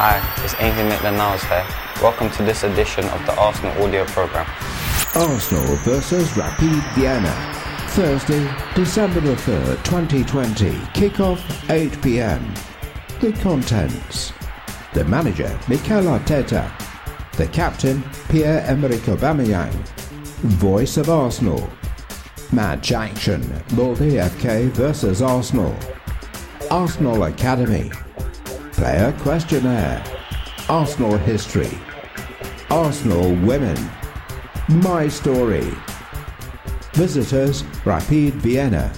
Hi, it's Ainsley Maitland-Niles here. Welcome to this edition of the Arsenal audio programme. Arsenal versus Rapid Vienna. Thursday, December the 3rd, 2020. Kickoff 8 pm. The contents. The manager, Mikel Arteta. The captain, Pierre-Emerick Aubameyang. Voice of Arsenal. Match action, Molde FK versus Arsenal. Arsenal Academy. Player questionnaire. Arsenal history. Arsenal women. My story. Visitors Rapid Vienna.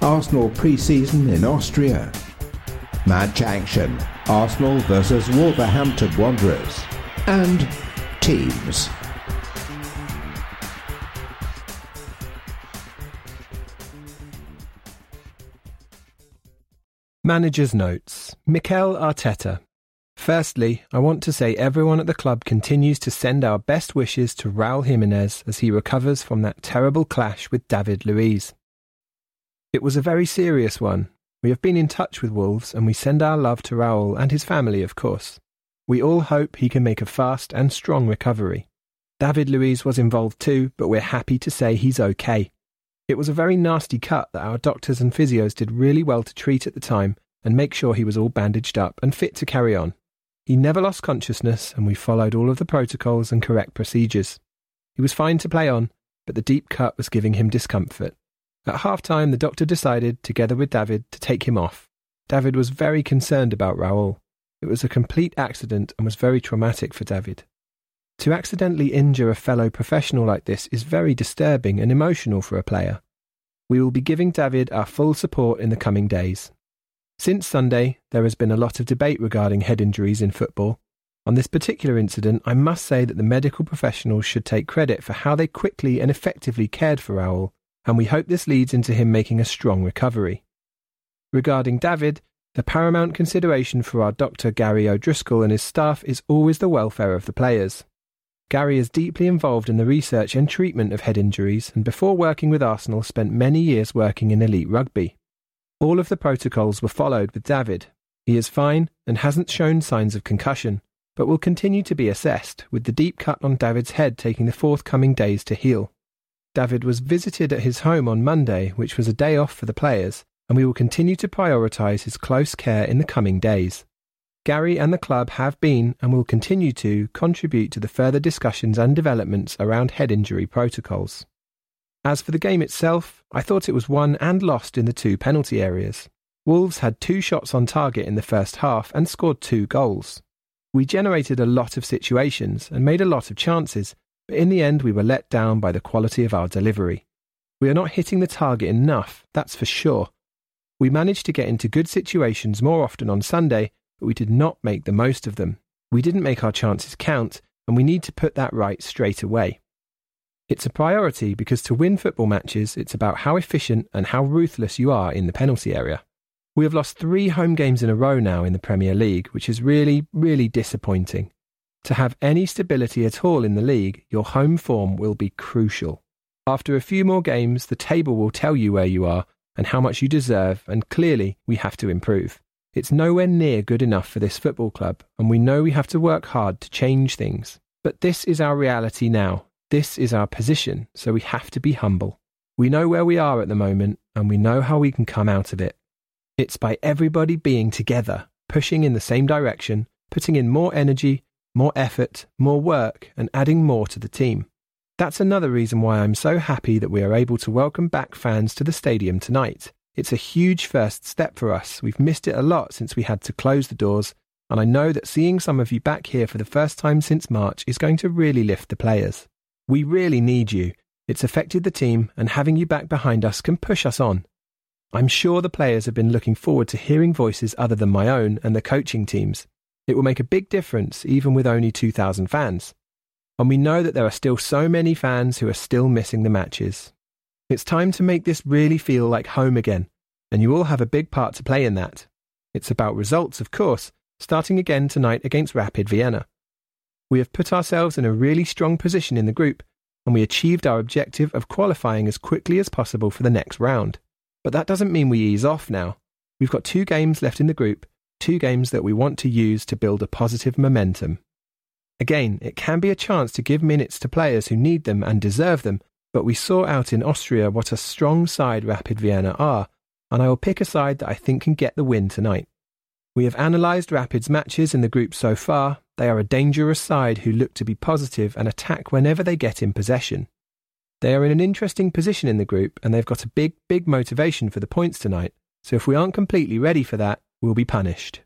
Arsenal pre-season in Austria. Match action. Arsenal versus Wolverhampton Wanderers. And teams. Manager's Notes Mikel Arteta. Firstly, I want to say everyone at the club continues to send our best wishes to Raul Jimenez as he recovers from that terrible clash with David Luiz. It was a very serious one. We have been in touch with Wolves and we send our love to Raul and his family, of course. We all hope he can make a fast and strong recovery. David Luiz was involved too, but we're happy to say he's okay. It was a very nasty cut that our doctors and physios did really well to treat at the time and make sure he was all bandaged up and fit to carry on. He never lost consciousness, and we followed all of the protocols and correct procedures. He was fine to play on, but the deep cut was giving him discomfort. At half time, the doctor decided, together with David, to take him off. David was very concerned about Raul. It was a complete accident and was very traumatic for David. To accidentally injure a fellow professional like this is very disturbing and emotional for a player. We will be giving David our full support in the coming days. Since Sunday, there has been a lot of debate regarding head injuries in football. On this particular incident, I must say that the medical professionals should take credit for how they quickly and effectively cared for Raul, and we hope this leads into him making a strong recovery. Regarding David, the paramount consideration for our doctor Gary O'Driscoll and his staff is always the welfare of the players. Gary is deeply involved in the research and treatment of head injuries, and before working with Arsenal, spent many years working in elite rugby. All of the protocols were followed with David. He is fine and hasn't shown signs of concussion, but will continue to be assessed, with the deep cut on David's head taking the forthcoming days to heal. David was visited at his home on Monday, which was a day off for the players, and we will continue to prioritise his close care in the coming days. Gary and the club have been and will continue to contribute to the further discussions and developments around head injury protocols. As for the game itself, I thought it was won and lost in the two penalty areas. Wolves had two shots on target in the first half and scored two goals. We generated a lot of situations and made a lot of chances, but in the end we were let down by the quality of our delivery. We are not hitting the target enough, that's for sure. We managed to get into good situations more often on Sunday, but we did not make the most of them. We didn't make our chances count, and we need to put that right straight away. It's a priority because to win football matches, it's about how efficient and how ruthless you are in the penalty area. We have lost three home games in a row now in the Premier League, which is really, really disappointing. To have any stability at all in the league, your home form will be crucial. After a few more games, the table will tell you where you are and how much you deserve, and clearly we have to improve. It's nowhere near good enough for this football club, and we know we have to work hard to change things. But this is our reality now. This is our position, so we have to be humble. We know where we are at the moment, and we know how we can come out of it. It's by everybody being together, pushing in the same direction, putting in more energy, more effort, more work, and adding more to the team. That's another reason why I'm so happy that we are able to welcome back fans to the stadium tonight. It's a huge first step for us. We've missed it a lot since we had to close the doors, and I know that seeing some of you back here for the first time since March is going to really lift the players. We really need you. It's affected the team, and having you back behind us can push us on. I'm sure the players have been looking forward to hearing voices other than my own and the coaching teams. It will make a big difference, even with only 2,000 fans. And we know that there are still so many fans who are still missing the matches. It's time to make this really feel like home again, and you all have a big part to play in that. It's about results, of course, starting again tonight against Rapid Vienna. We have put ourselves in a really strong position in the group, and we achieved our objective of qualifying as quickly as possible for the next round. But that doesn't mean we ease off now. We've got two games left in the group, two games that we want to use to build a positive momentum. Again, it can be a chance to give minutes to players who need them and deserve them, but we saw out in Austria what a strong side Rapid Vienna are, and I will pick a side that I think can get the win tonight. We have analysed Rapid's matches in the group so far. They are a dangerous side who look to be positive and attack whenever they get in possession. They are in an interesting position in the group and they've got a big, big motivation for the points tonight, so if we aren't completely ready for that, we'll be punished.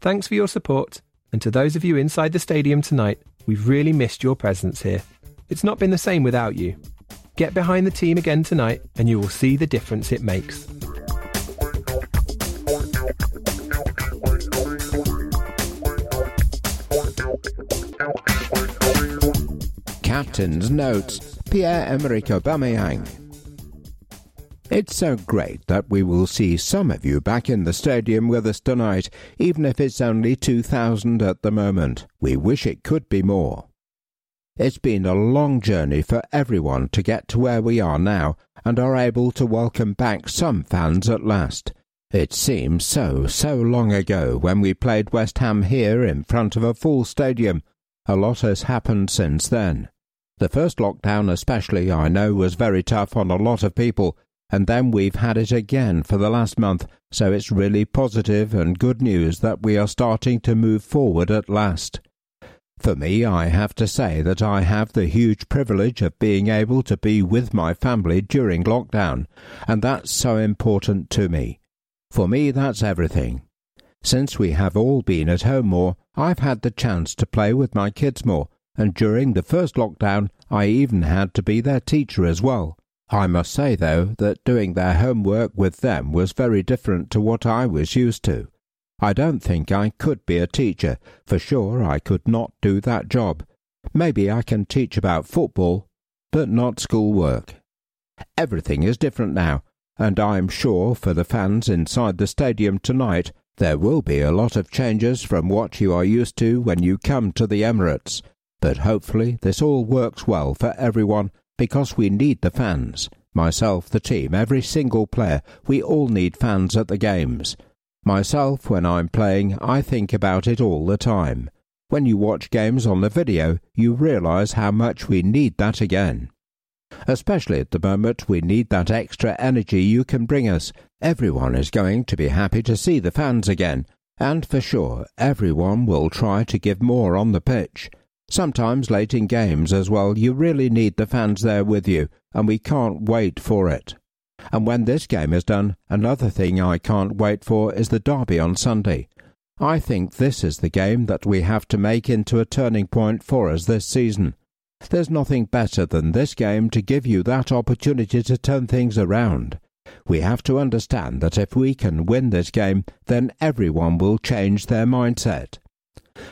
Thanks for your support, and to those of you inside the stadium tonight, we've really missed your presence here. It's not been the same without you. Get behind the team again tonight, and you will see the difference it makes. Captain's Notes Pierre-Emerick Aubameyang it's so great that we will see some of you back in the stadium with us tonight, even if it's only 2,000 at the moment. We wish it could be more. It's been a long journey for everyone to get to where we are now and are able to welcome back some fans at last. It seems so, so long ago when we played West Ham here in front of a full stadium. A lot has happened since then. The first lockdown, especially, I know, was very tough on a lot of people, and then we've had it again for the last month, so it's really positive and good news that we are starting to move forward at last. For me, I have to say that I have the huge privilege of being able to be with my family during lockdown, and that's so important to me. For me, that's everything. Since we have all been at home more, I've had the chance to play with my kids more, and during the first lockdown, I even had to be their teacher as well. I must say, though, that doing their homework with them was very different to what I was used to. I don't think I could be a teacher, for sure I could not do that job. Maybe I can teach about football, but not school work. Everything is different now, and I'm sure for the fans inside the stadium tonight there will be a lot of changes from what you are used to when you come to the Emirates. But hopefully this all works well for everyone because we need the fans. Myself, the team, every single player, we all need fans at the games. Myself, when I'm playing, I think about it all the time. When you watch games on the video, you realize how much we need that again. Especially at the moment, we need that extra energy you can bring us. Everyone is going to be happy to see the fans again, and for sure, everyone will try to give more on the pitch. Sometimes late in games as well, you really need the fans there with you, and we can't wait for it. And when this game is done, another thing I can't wait for is the derby on Sunday. I think this is the game that we have to make into a turning point for us this season. There's nothing better than this game to give you that opportunity to turn things around. We have to understand that if we can win this game, then everyone will change their mindset.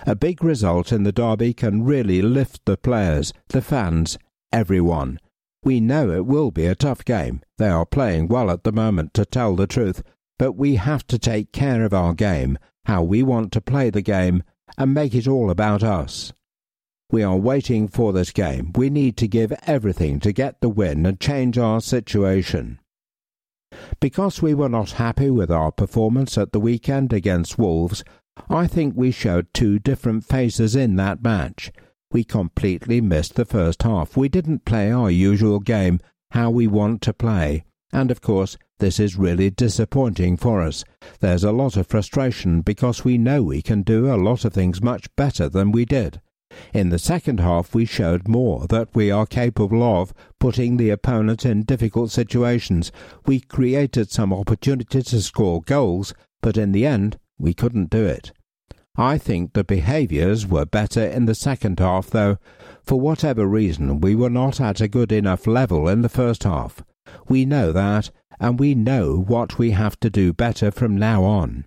A big result in the derby can really lift the players, the fans, everyone. We know it will be a tough game. They are playing well at the moment, to tell the truth, but we have to take care of our game, how we want to play the game, and make it all about us. We are waiting for this game. We need to give everything to get the win and change our situation. Because we were not happy with our performance at the weekend against Wolves, I think we showed two different faces in that match. We completely missed the first half. We didn't play our usual game, how we want to play. And of course, this is really disappointing for us. There's a lot of frustration because we know we can do a lot of things much better than we did. In the second half, we showed more that we are capable of putting the opponent in difficult situations. We created some opportunities to score goals, but in the end, we couldn't do it. I think the behaviours were better in the second half, though, for whatever reason, we were not at a good enough level in the first half. We know that, and we know what we have to do better from now on.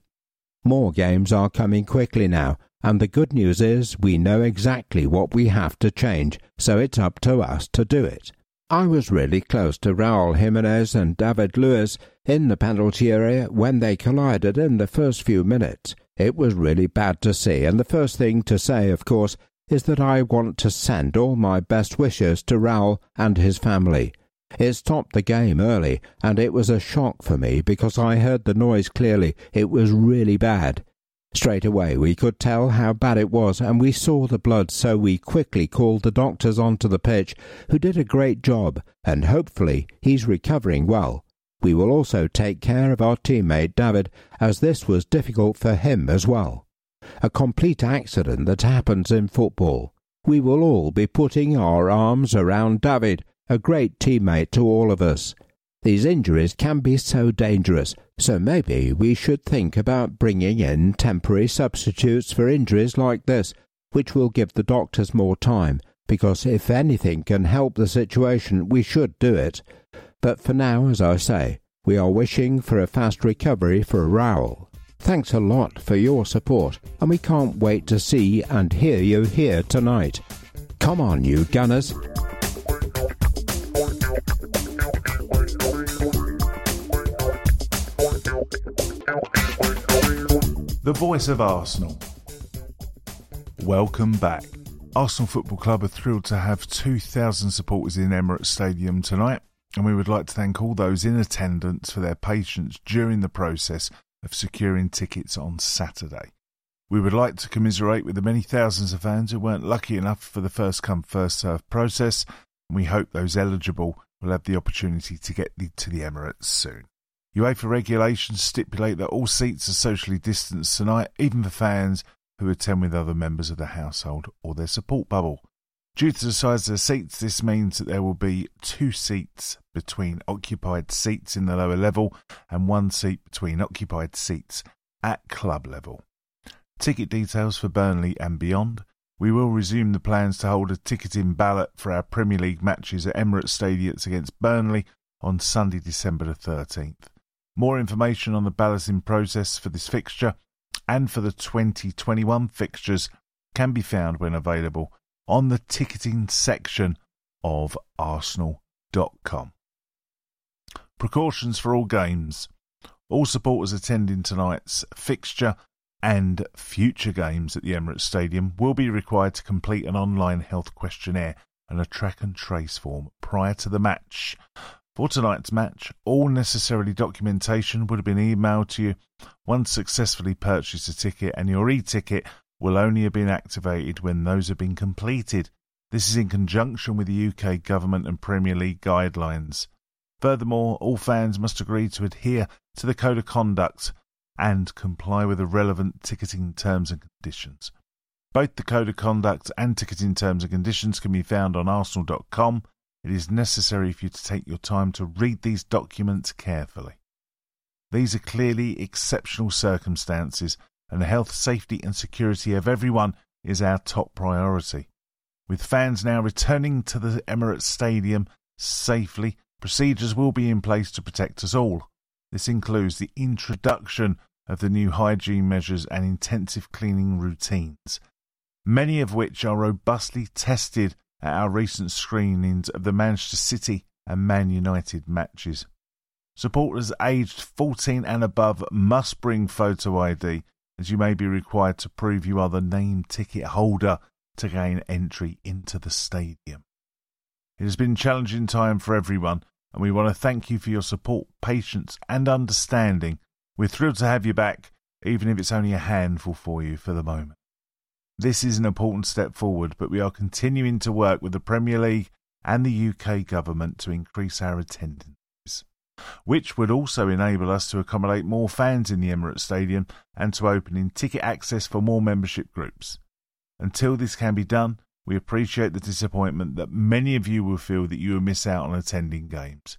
More games are coming quickly now, and the good news is we know exactly what we have to change, so it's up to us to do it. I was really close to Raul Jimenez and David Luiz in the penalty area when they collided in the first few minutes. It was really bad to see, and the first thing to say, of course, is that I want to send all my best wishes to Raul and his family. It stopped the game early, and it was a shock for me because I heard the noise clearly. It was really bad. Straight away we could tell how bad it was, and we saw the blood, so we quickly called the doctors onto the pitch, who did a great job, and hopefully he's recovering well. We will also take care of our teammate David, as this was difficult for him as well. A complete accident that happens in football. We will all be putting our arms around David a great teammate to all of us. These injuries can be so dangerous, so maybe we should think about bringing in temporary substitutes for injuries like this, which will give the doctors more time, because if anything can help the situation, we should do it. But for now, as I say, we are wishing for a fast recovery for Raul. Thanks a lot for your support, and we can't wait to see and hear you here tonight. Come on, you Gunners! The voice of Arsenal. Welcome back. Arsenal Football Club are thrilled to have 2,000 supporters in Emirates Stadium tonight, and we would like to thank all those in attendance for their patience during the process of securing tickets on Saturday. We would like to commiserate with the many thousands of fans who weren't lucky enough for the first come, first served process, and we hope those eligible will have the opportunity to get to the Emirates soon. UEFA regulations stipulate that all seats are socially distanced tonight, even for fans who attend with other members of the household or their support bubble. Due to the size of the seats, this means that there will be two seats between occupied seats in the lower level and one seat between occupied seats at club level. Ticket details for Burnley and beyond. We will resume the plans to hold a ticketing ballot for our Premier League matches at Emirates Stadium against Burnley on Sunday, December the 13th. More information on the balloting process for this fixture and for the 2021 fixtures can be found when available on the ticketing section of arsenal.com. Precautions for all games. All supporters attending tonight's fixture and future games at the Emirates Stadium will be required to complete an online health questionnaire and a track and trace form prior to the match. For tonight's match, all necessary documentation would have been emailed to you. Once successfully purchased a ticket, and your e ticket will only have been activated when those have been completed. This is in conjunction with the UK Government and Premier League guidelines. Furthermore, all fans must agree to adhere to the Code of Conduct and comply with the relevant ticketing terms and conditions. Both the Code of Conduct and ticketing terms and conditions can be found on arsenal.com it is necessary for you to take your time to read these documents carefully. These are clearly exceptional circumstances, and the health, safety, and security of everyone is our top priority. With fans now returning to the Emirates Stadium safely, procedures will be in place to protect us all. This includes the introduction of the new hygiene measures and intensive cleaning routines, many of which are robustly tested at our recent screenings of the Manchester City and Man United matches. Supporters aged 14 and above must bring photo ID, as you may be required to prove you are the name ticket holder to gain entry into the stadium. It has been a challenging time for everyone, and we want to thank you for your support, patience, and understanding. We're thrilled to have you back, even if it's only a handful for you for the moment. This is an important step forward, but we are continuing to work with the Premier League and the UK government to increase our attendance, which would also enable us to accommodate more fans in the Emirates Stadium and to open in ticket access for more membership groups. Until this can be done, we appreciate the disappointment that many of you will feel that you will miss out on attending games.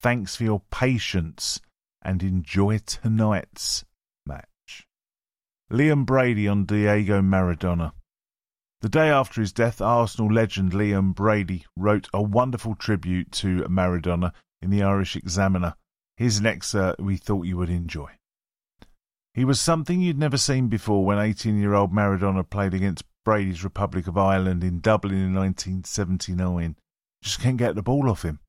Thanks for your patience and enjoy tonight's match. Liam Brady on Diego Maradona. The day after his death, Arsenal legend Liam Brady wrote a wonderful tribute to Maradona in the Irish Examiner. Here's an excerpt we thought you would enjoy. He was something you'd never seen before when 18 year old Maradona played against Brady's Republic of Ireland in Dublin in 1979. Just can't get the ball off him.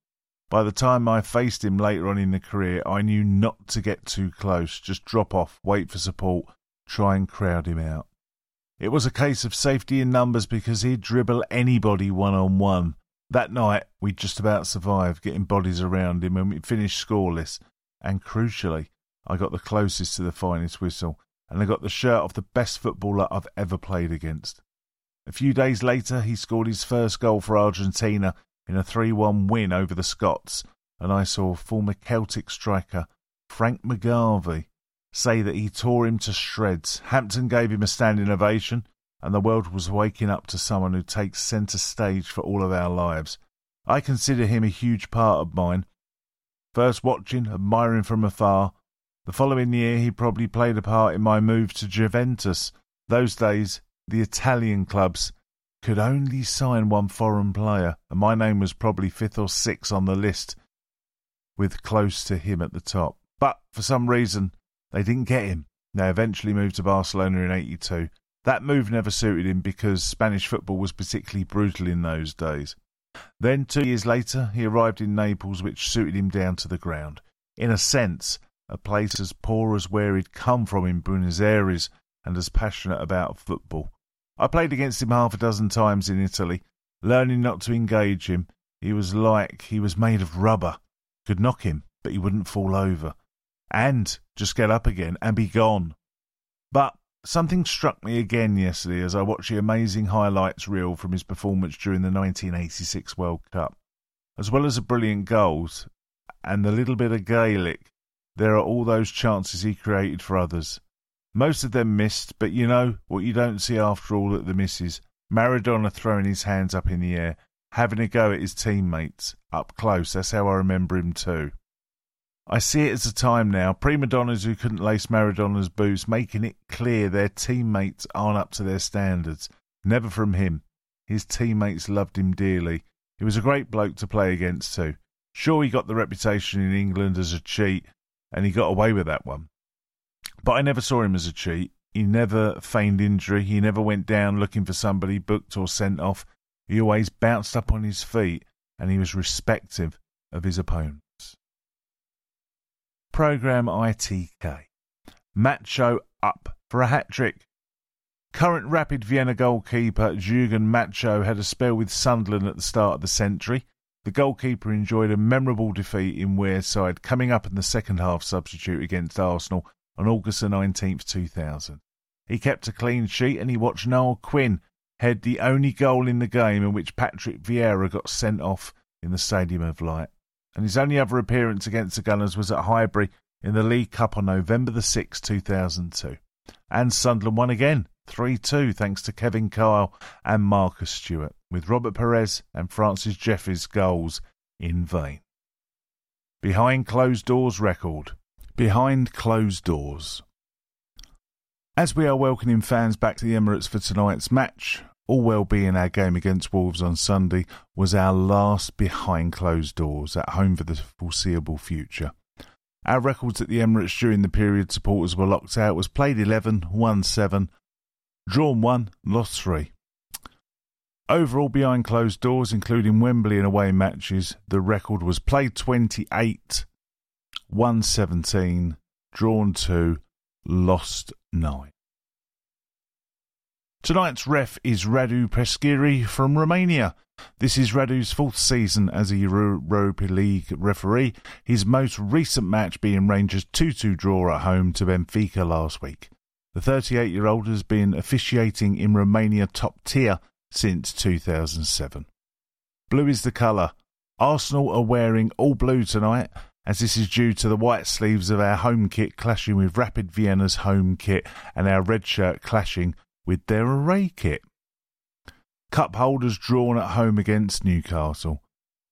By the time I faced him later on in the career, I knew not to get too close, just drop off, wait for support, try and crowd him out. It was a case of safety in numbers because he'd dribble anybody one on one. That night, we just about survived getting bodies around him and we finished scoreless. And crucially, I got the closest to the finest whistle, and I got the shirt of the best footballer I've ever played against. A few days later, he scored his first goal for Argentina in a 3 1 win over the Scots, and I saw former Celtic striker Frank McGarvey say that he tore him to shreds. Hampden gave him a standing ovation, and the world was waking up to someone who takes centre stage for all of our lives. I consider him a huge part of mine. First watching, admiring from afar. The following year, he probably played a part in my move to Juventus. Those days, the Italian clubs could only sign one foreign player, and my name was probably fifth or sixth on the list, with close to him at the top. But for some reason, they didn't get him. They eventually moved to Barcelona in 82. That move never suited him because Spanish football was particularly brutal in those days. Then, two years later, he arrived in Naples, which suited him down to the ground. In a sense, a place as poor as where he'd come from in Buenos Aires and as passionate about football. I played against him half a dozen times in Italy, learning not to engage him. He was like he was made of rubber. Could knock him, but he wouldn't fall over. And just get up again and be gone. Something struck me again yesterday as I watched the amazing highlights reel from his performance during the 1986 World Cup. As well as the brilliant goals and the little bit of Gaelic, there are all those chances he created for others. Most of them missed, but you know what you don't see after all at the misses. Maradona throwing his hands up in the air, having a go at his teammates. Up close, that's how I remember him too. I see it as a time now, prima donnas who couldn't lace Maradona's boots, making it clear their teammates aren't up to their standards. Never from him. His teammates loved him dearly. He was a great bloke to play against too. Sure, he got the reputation in England as a cheat, and he got away with that one. But I never saw him as a cheat. He never feigned injury. He never went down looking for somebody booked or sent off. He always bounced up on his feet and he was respective of his opponents. Program ITK. Macho up for a hat trick. Current Rapid Vienna goalkeeper Jurgen Macho had a spell with Sunderland at the start of the century. The goalkeeper enjoyed a memorable defeat in Wearside, coming up in the second half substitute against Arsenal on August the 19th, 2000. He kept a clean sheet and he watched Niall Quinn head the only goal in the game in which Patrick Vieira got sent off in the Stadium of Light. And his only other appearance against the Gunners was at Highbury in the League Cup on November the 6th, 2002. And Sunderland won again, 3 2, thanks to Kevin Kyle and Marcus Stewart, with Robert Pires and Francis Jeffers' goals in vain. Behind closed doors record Behind Closed Doors. As we are welcoming fans back to the Emirates for tonight's match, all well being our game against Wolves on Sunday was our last behind closed doors at home for the foreseeable future. Our records at the Emirates during the period supporters were locked out was played 11, won 7, drawn 1, lost 3. Overall, behind closed doors, including Wembley and away matches, the record was played 28, 117, drawn 2, lost 9. Tonight's ref is Radu Petrescu from Romania. This is Radu's fourth season as a Europa League referee, his most recent match being Rangers' 2 2 draw at home to Benfica last week. The 38 year old has been officiating in Romania top tier since 2007. Blue is the colour. Arsenal are wearing all blue tonight, as this is due to the white sleeves of our home kit clashing with Rapid Vienna's home kit and our red shirt clashing with their array kit. Cup holders drawn at home against Newcastle.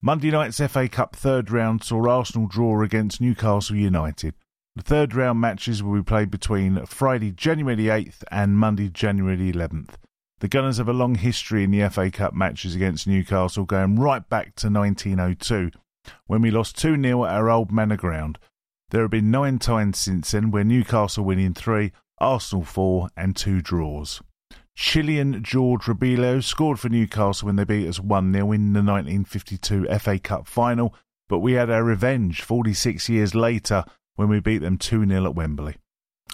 Monday night's FA Cup third round saw Arsenal draw against Newcastle United. The third round matches will be played between Friday, January 8th and Monday, January 11th. The Gunners have a long history in the FA Cup matches against Newcastle, going right back to 1902, when we lost 2 0 at our old manor ground. There have been nine times since then where Newcastle winning three, Arsenal four, and two draws. Chilean George Robledo scored for Newcastle when they beat us 1 0 in the 1952 FA Cup final, but we had our revenge 46 years later when we beat them 2 0 at Wembley.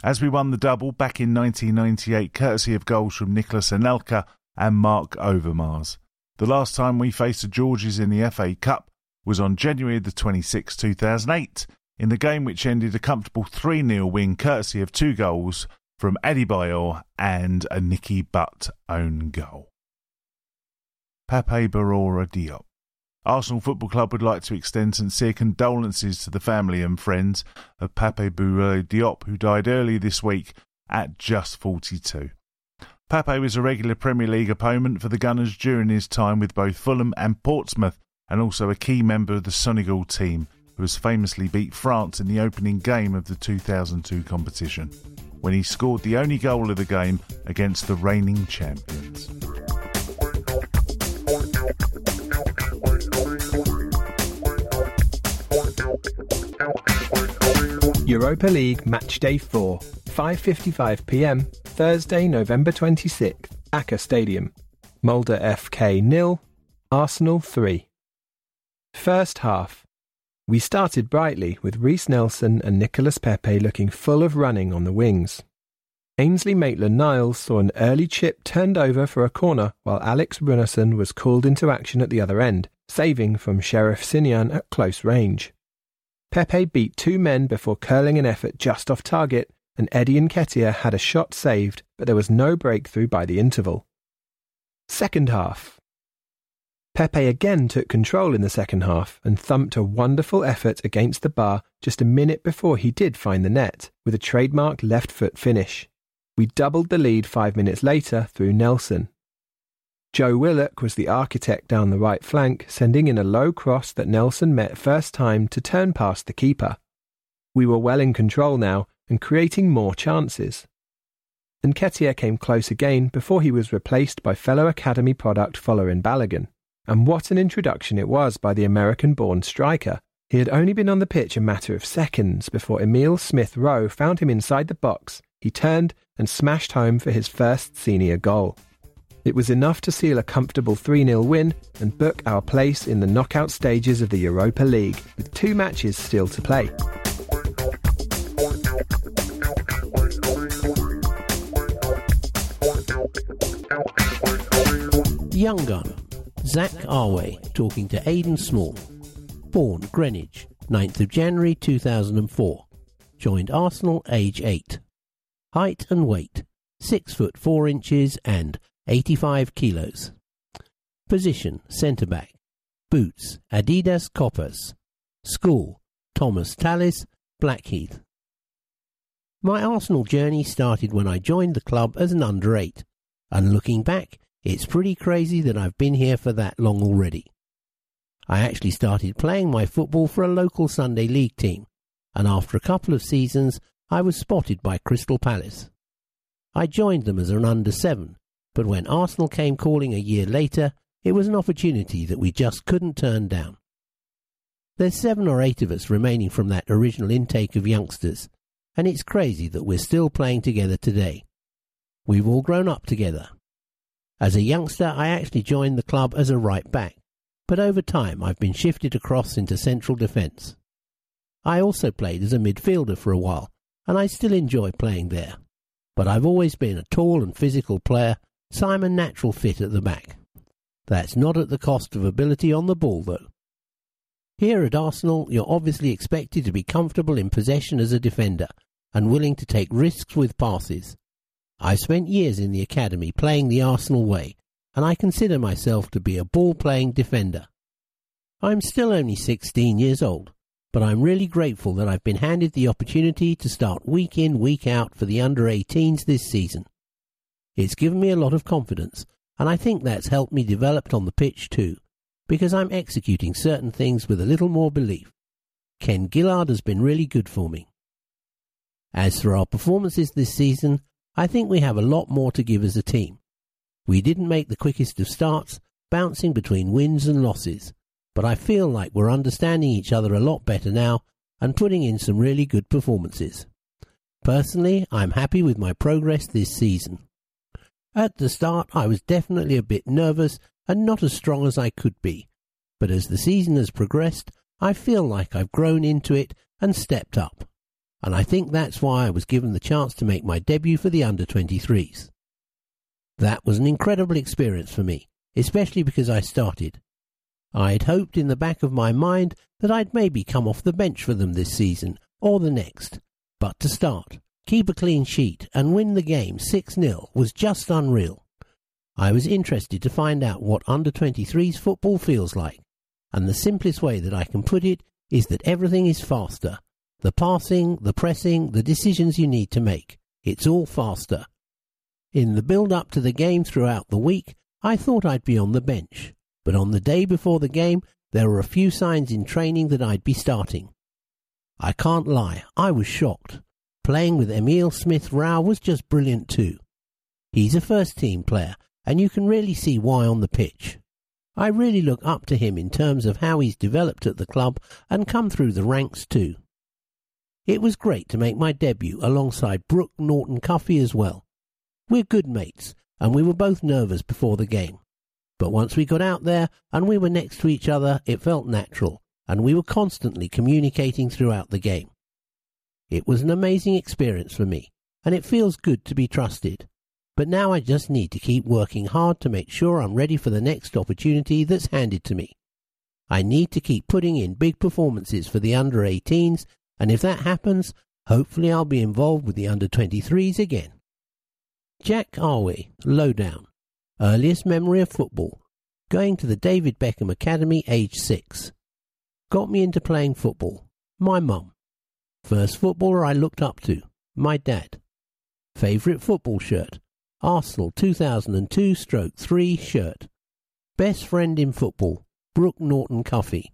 As we won the double back in 1998, courtesy of goals from Nicolas Anelka and Marc Overmars. The last time we faced the Geordies in the FA Cup was on January the 26th, 2008, in the game which ended a comfortable 3 0 win courtesy of two goals from Eddie Adebayor and a Nicky Butt own goal. Pape Bouba Diop. Arsenal Football Club would like to extend sincere condolences to the family and friends of Pape Bouba Diop, who died early this week at just 42. Pape was a regular Premier League opponent for the Gunners during his time with both Fulham and Portsmouth, and also a key member of the Senegal team, who has famously beat France in the opening game of the 2002 competition, when he scored the only goal of the game against the reigning champions. Europa League Match Day 4, 5:55 p.m. Thursday, November 26th, Aker Stadium. Molde FK nil, Arsenal 3. First half. We started brightly with Reiss Nelson and Nicolas Pepe looking full of running on the wings. Ainsley Maitland Niles saw an early chip turned over for a corner while Alex Runarsson was called into action at the other end, saving from Sheriff Sinyan at close range. Pepe beat two men before curling an effort just off target, and Eddie Nketiah had a shot saved, but there was no breakthrough by the interval. Second half. Pepe again took control in the second half and thumped a wonderful effort against the bar just a minute before he did find the net, with a trademark left foot finish. We doubled the lead five minutes later through Nelson. Joe Willock was the architect down the right flank, sending in a low cross that Nelson met first time to turn past the keeper. We were well in control now and creating more chances. Nketiah came close again before he was replaced by fellow academy product Folarin Balogun. And what an introduction it was by the American born striker. He had only been on the pitch a matter of seconds before Emile Smith Rowe found him inside the box. He turned and smashed home for his first senior goal. It was enough to seal a comfortable 3 0 win and book our place in the knockout stages of the Europa League, with two matches still to play. Young Gunner, Zach Awe talking to Aidan Small. Born Greenwich, 9th of January 2004. Joined Arsenal age 8. Height and weight 6 foot 4 inches and 85 kilos. Position centre back. Boots Adidas Copas. School Thomas Tallis, Blackheath. My Arsenal journey started when I joined the club as an under 8, and looking back, it's pretty crazy that I've been here for that long already. I actually started playing my football for a local Sunday league team, and after a couple of seasons, I was spotted by Crystal Palace. I joined them as an under 7 but when Arsenal came calling a year later, it was an opportunity that we just couldn't turn down. There's seven or eight of us remaining from that original intake of youngsters, and it's crazy that we're still playing together today. We've all grown up together. As a youngster, I actually joined the club as a right back, but over time I've been shifted across into central defence. I also played as a midfielder for a while, and I still enjoy playing there. But I've always been a tall and physical player so I'm a natural fit at the back. That's not at the cost of ability on the ball, though. Here at Arsenal, you're obviously expected to be comfortable in possession as a defender and willing to take risks with passes. I spent years in the academy playing the Arsenal way, and I consider myself to be a ball playing defender. I'm still only 16 years old, but I'm really grateful that I've been handed the opportunity to start week in, week out for the under 18s this season. It's given me a lot of confidence, and I think that's helped me develop on the pitch too, because I'm executing certain things with a little more belief. Ken Gillard has been really good for me. As for our performances this season, I think we have a lot more to give as a team. We didn't make the quickest of starts, bouncing between wins and losses, but I feel like we're understanding each other a lot better now and putting in some really good performances. Personally, I'm happy with my progress this season. At the start, I was definitely a bit nervous and not as strong as I could be, but as the season has progressed, I feel like I've grown into it and stepped up. And I think that's why I was given the chance to make my debut for the under 23s. That was an incredible experience for me, especially because I started. I'd hoped in the back of my mind that I'd maybe come off the bench for them this season or the next, but to start, keep a clean sheet and win the game 6 0 was just unreal. I was interested to find out what under 23s football feels like, and the simplest way that I can put it is that everything is faster. The passing, the pressing, the decisions you need to make. It's all faster. In the build up to the game throughout the week, I thought I'd be on the bench, but on the day before the game, there were a few signs in training that I'd be starting. I can't lie, I was shocked. Playing with Emile Smith Rowe was just brilliant too. He's a first team player, and you can really see why on the pitch. I really look up to him in terms of how he's developed at the club and come through the ranks too. It was great to make my debut alongside Brooke Norton Cuffy as well. We're good mates, and we were both nervous before the game. But once we got out there and we were next to each other, it felt natural, and we were constantly communicating throughout the game. It was an amazing experience for me, and it feels good to be trusted. But now I just need to keep working hard to make sure I'm ready for the next opportunity that's handed to me. I need to keep putting in big performances for the under 18s and if that happens, hopefully I'll be involved with the under 23s again. Zach Awe, Lowdown. Earliest memory of football. Going to the David Beckham Academy age 6. Got me into playing football. My mum. First footballer I looked up to. My dad. Favourite football shirt. Arsenal 2002 stroke 3 shirt. Best friend in football. Brooke Norton Cuffy.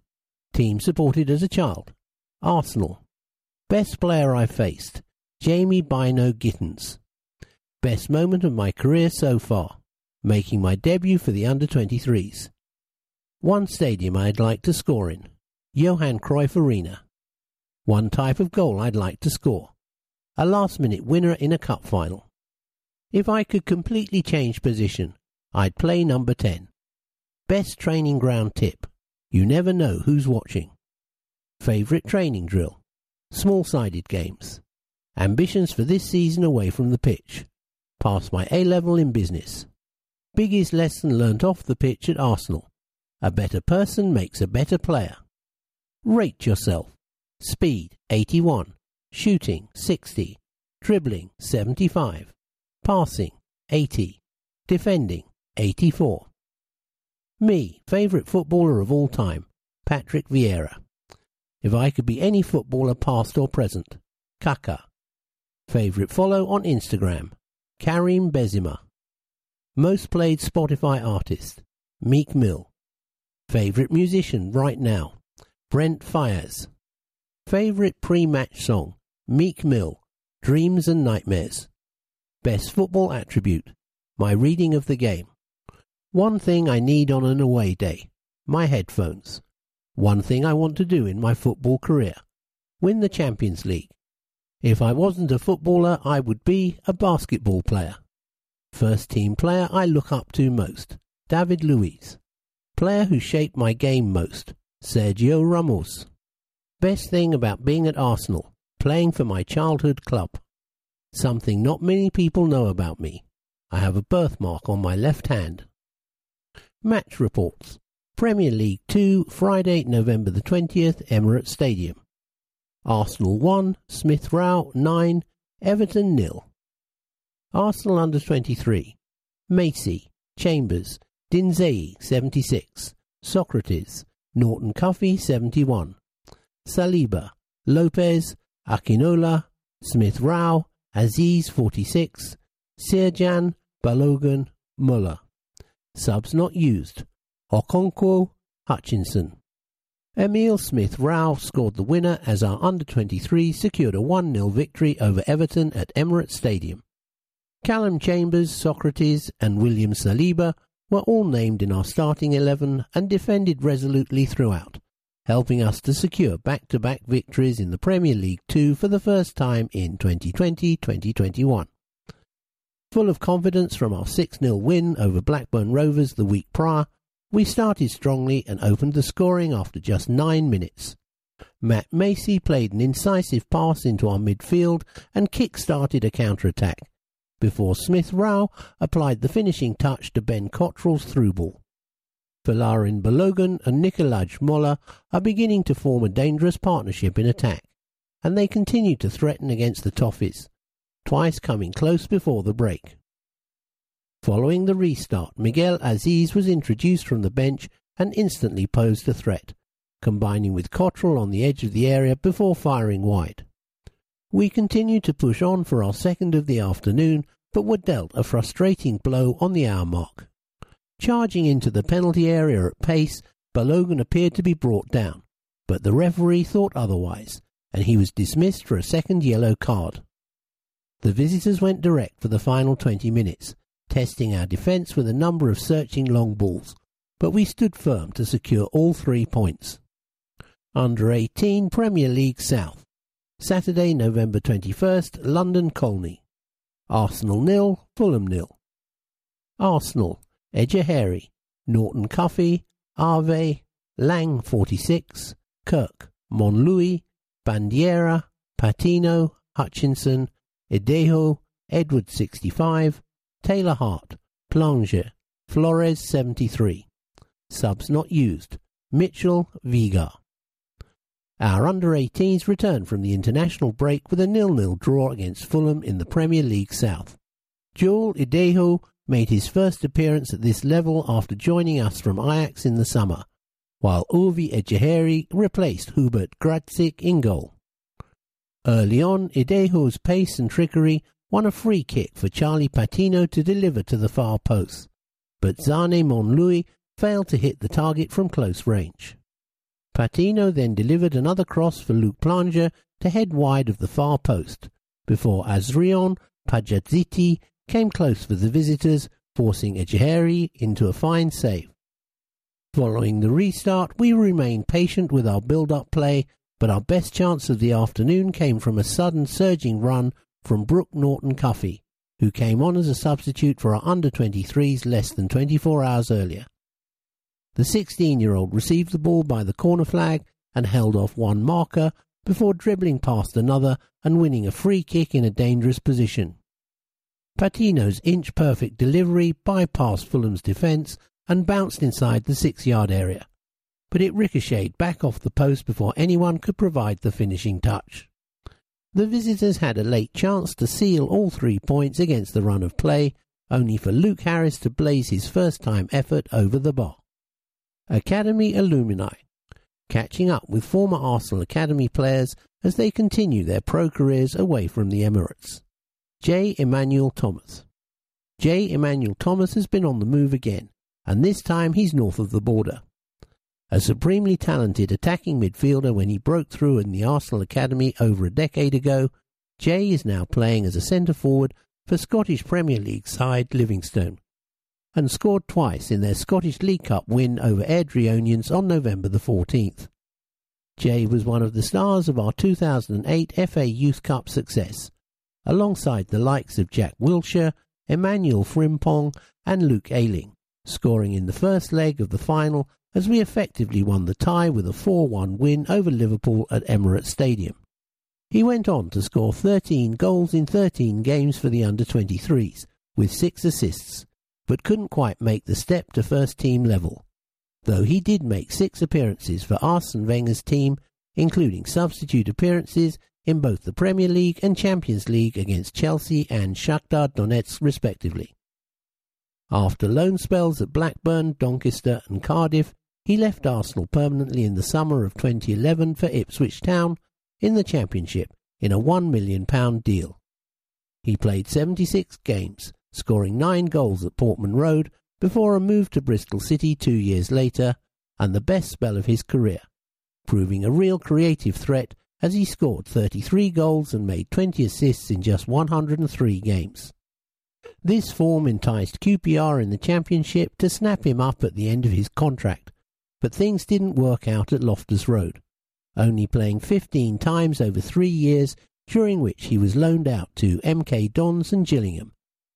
Team supported as a child. Arsenal. Best player I faced, Jamie Bynoe Gittens. Best moment of my career so far, making my debut for the under 23s. One stadium I'd like to score in, Johan Cruyff Arena. One type of goal I'd like to score, a last minute winner in a cup final. If I could completely change position, I'd play number 10. Best training ground tip, you never know who's watching. Favourite training drill, Small sided games. Ambitions for this season away from the pitch. Pass my A level in business. Biggest lesson learnt off the pitch at Arsenal. A better person makes a better player. Rate yourself. Speed 81. Shooting 60. Dribbling 75. Passing 80. Defending 84. Me, favourite footballer of all time, Patrick Vieira. If I could be any footballer past or present, Kaka. Favorite follow on Instagram, Karim Benzema. Most played Spotify artist, Meek Mill. Favorite musician right now, Brent Faiyaz. Favorite pre-match song, Meek Mill, Dreams and Nightmares. Best football attribute, my reading of the game. One thing I need on an away day, my headphones. One thing I want to do in my football career win the Champions League. If I wasn't a footballer, I would be a basketball player. First team player I look up to most David Luiz. Player who shaped my game most Sergio Ramos. Best thing about being at Arsenal, playing for my childhood club. Something not many people know about me. I have a birthmark on my left hand. Match reports. Premier League 2, Friday, November the 20th, Emirates Stadium. Arsenal 1, Smith Rowe 9, Everton nil. Arsenal under 23. Macy, Chambers, Dinzeyi 76, Sokratis, Norton Cuffy 71, Saliba, Lopez, Akinola, Smith Rowe, Aziz 46, Sirjan, Balogun, Muller. Subs not used. Okonkwo, Hutchinson. Emile Smith Rowe scored the winner as our under 23 secured a 1 0 victory over Everton at Emirates Stadium. Callum Chambers, Sokratis, and William Saliba were all named in our starting 11 and defended resolutely throughout, helping us to secure back to back victories in the Premier League 2 for the first time in 2020 2021. Full of confidence from our 6 0 win over Blackburn Rovers the week prior, we started strongly and opened the scoring after just nine minutes. Matt Macey played an incisive pass into our midfield and kick-started a counter-attack, before Smith Rowe applied the finishing touch to Ben Cottrell's through ball. Folarin Balogun and Nikolaj Moller are beginning to form a dangerous partnership in attack, and they continue to threaten against the Toffees, twice coming close before the break. Following the restart, Miguel Azeez was introduced from the bench and instantly posed a threat, combining with Cottrell on the edge of the area before firing wide. We continued to push on for our second of the afternoon, but were dealt a frustrating blow on the hour mark. Charging into the penalty area at pace, Balogun appeared to be brought down, but the referee thought otherwise, and he was dismissed for a second yellow card. The visitors went direct for the final 20 minutes, testing our defence with a number of searching long balls, but we stood firm to secure all three points. Under 18 Premier League South. Saturday, November 21st, London Colney. Arsenal nil, Fulham nil. Arsenal, Ejeheri, Norton Cuffy, Awe, Lang 46, Kirk, Monlouis, Bandeira, Patino, Hutchinson, Edejo, Edward 65, Taylor Hart, Plange, Flores 73. Subs not used, Mitchell, Vigar. Our under 18s returned from the international break with a nil-nil draw against Fulham in the Premier League South. Joel Ideho made his first appearance at this level after joining us from Ajax in the summer, while Ovie Ejeheri replaced Hubert Graczyk in goal. Early on, Ideho's pace and trickery won a free kick for Charlie Patino to deliver to the far post, but Zane Monlouis failed to hit the target from close range. Patino then delivered another cross for Luke Plange to head wide of the far post, before Azrion Pajatziti came close for the visitors, forcing Ejeheri into a fine save. Following the restart, we remained patient with our build-up play, but our best chance of the afternoon came from a sudden surging run from Brooke Norton Cuffy, who came on as a substitute for our under-23s less than 24 hours earlier. The 16 year old received the ball by the corner flag and held off one marker before dribbling past another and winning a free kick in a dangerous position. Patino's inch perfect delivery bypassed Fulham's defence and bounced inside the six yard area, but it ricocheted back off the post before anyone could provide the finishing touch. The visitors had a late chance to seal all three points against the run of play, only for Luke Harris to blaze his first time effort over the bar. Academy alumni, catching up with former Arsenal Academy players as they continue their pro careers away from the Emirates. Jay Emmanuel Thomas. Jay Emmanuel Thomas has been on the move again, and this time he's north of the border. A supremely talented attacking midfielder when he broke through in the Arsenal Academy over a decade ago, Jay is now playing as a centre forward for Scottish Premier League side Livingston, and scored twice in their Scottish League Cup win over Airdrieonians on November the 14th. Jay was one of the stars of our 2008 FA Youth Cup success, alongside the likes of Jack Wilshere, Emmanuel Frimpong, and Luke Ayling, scoring in the first leg of the final as we effectively won the tie with a 4 1 win over Liverpool at Emirates Stadium. He went on to score 13 goals in 13 games for the under 23s, with six assists, but couldn't quite make the step to first team level, though he did make six appearances for Arsene Wenger's team, including substitute appearances in both the Premier League and Champions League against Chelsea and Shakhtar Donetsk respectively. After loan spells at Blackburn, Doncaster and Cardiff, he left Arsenal permanently in the summer of 2011 for Ipswich Town in the Championship in a £1 million deal. He played 76 games, scoring 9 goals at Portman Road before a move to Bristol City two years later and the best spell of his career, proving a real creative threat as he scored 33 goals and made 20 assists in just 103 games. This form enticed QPR in the Championship to snap him up at the end of his contract, but things didn't work out at Loftus Road, only playing 15 times over three years, during which he was loaned out to MK Dons and Gillingham,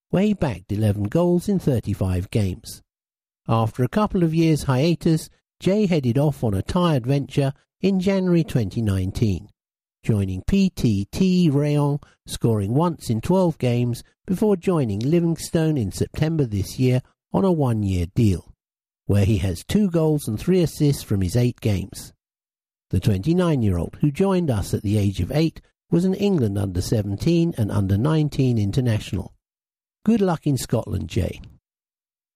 where he bagged 11 goals in 35 games. After a couple of years' hiatus, Jay headed off on a tired venture in January 2019, joining PTT Rayong, scoring once in 12 games before joining Livingston in September this year on a one year deal, where he has two goals and three assists from his eight games. The 29 year old, who joined us at the age of eight, was an England under 17 and under 19 international. Good luck in Scotland, Jay.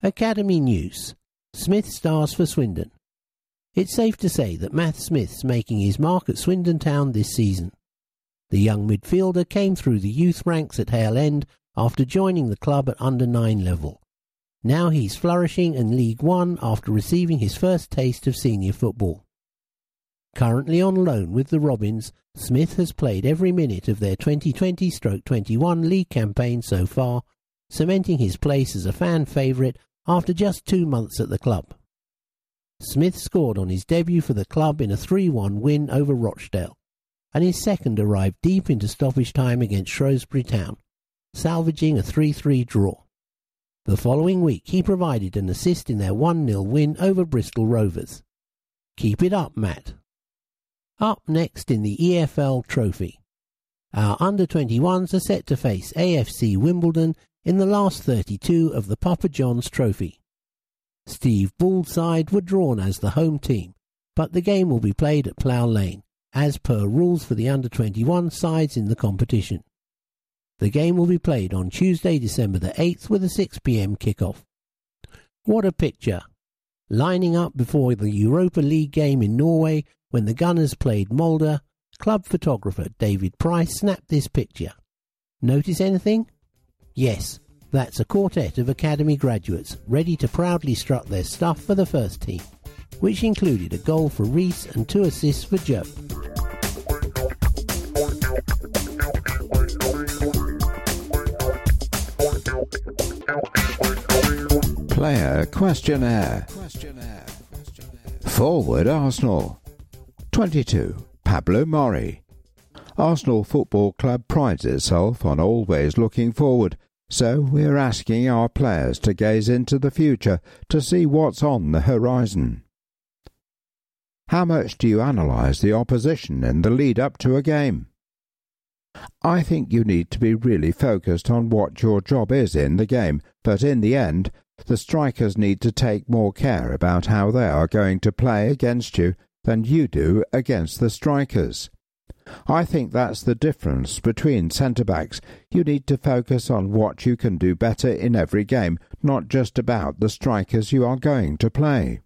Academy News Smith stars for Swindon. It's safe to say that Matt Smith's making his mark at Swindon Town this season. The young midfielder came through the youth ranks at Hale End after joining the club at under 9 level. Now he's flourishing in League One after receiving his first taste of senior football. Currently on loan with the Robins, Smith has played every minute of their 2020-21 league campaign so far, cementing his place as a fan favourite after just two months at the club. Smith scored on his debut for the club in a 3-1 win over Rochdale, and his second arrived deep into stoppage time against Shrewsbury Town, salvaging a 3-3 draw. The following week he provided an assist in their 1-0 win over Bristol Rovers. Keep it up, Matt. Up next in the EFL Trophy. Our under 21s are set to face AFC Wimbledon in the last 32 of the Papa John's Trophy. Steve Bould's side were drawn as the home team, but the game will be played at Plough Lane, as per rules for the under 21 sides in the competition. The game will be played on Tuesday, December the 8th with a 6pm kickoff. What a picture! Lining up before the Europa League game in Norway when the Gunners played Molde, club photographer David Price snapped this picture. Notice anything? Yes, that's a quartet of academy graduates ready to proudly strut their stuff for the first team, which included a goal for Reiss and two assists for Joe. Player questionnaire. Forward Arsenal. 22. Pablo Marí. Arsenal Football Club prides itself on always looking forward, so we're asking our players to gaze into the future to see what's on the horizon. How much do you analyse the opposition in the lead up to a game? I think you need to be really focused on what your job is in the game, but in the end, the strikers need to take more care about how they are going to play against you than you do against the strikers. I think that's the difference between centre backs. You need to focus on what you can do better in every game, not just about the strikers you are going to play.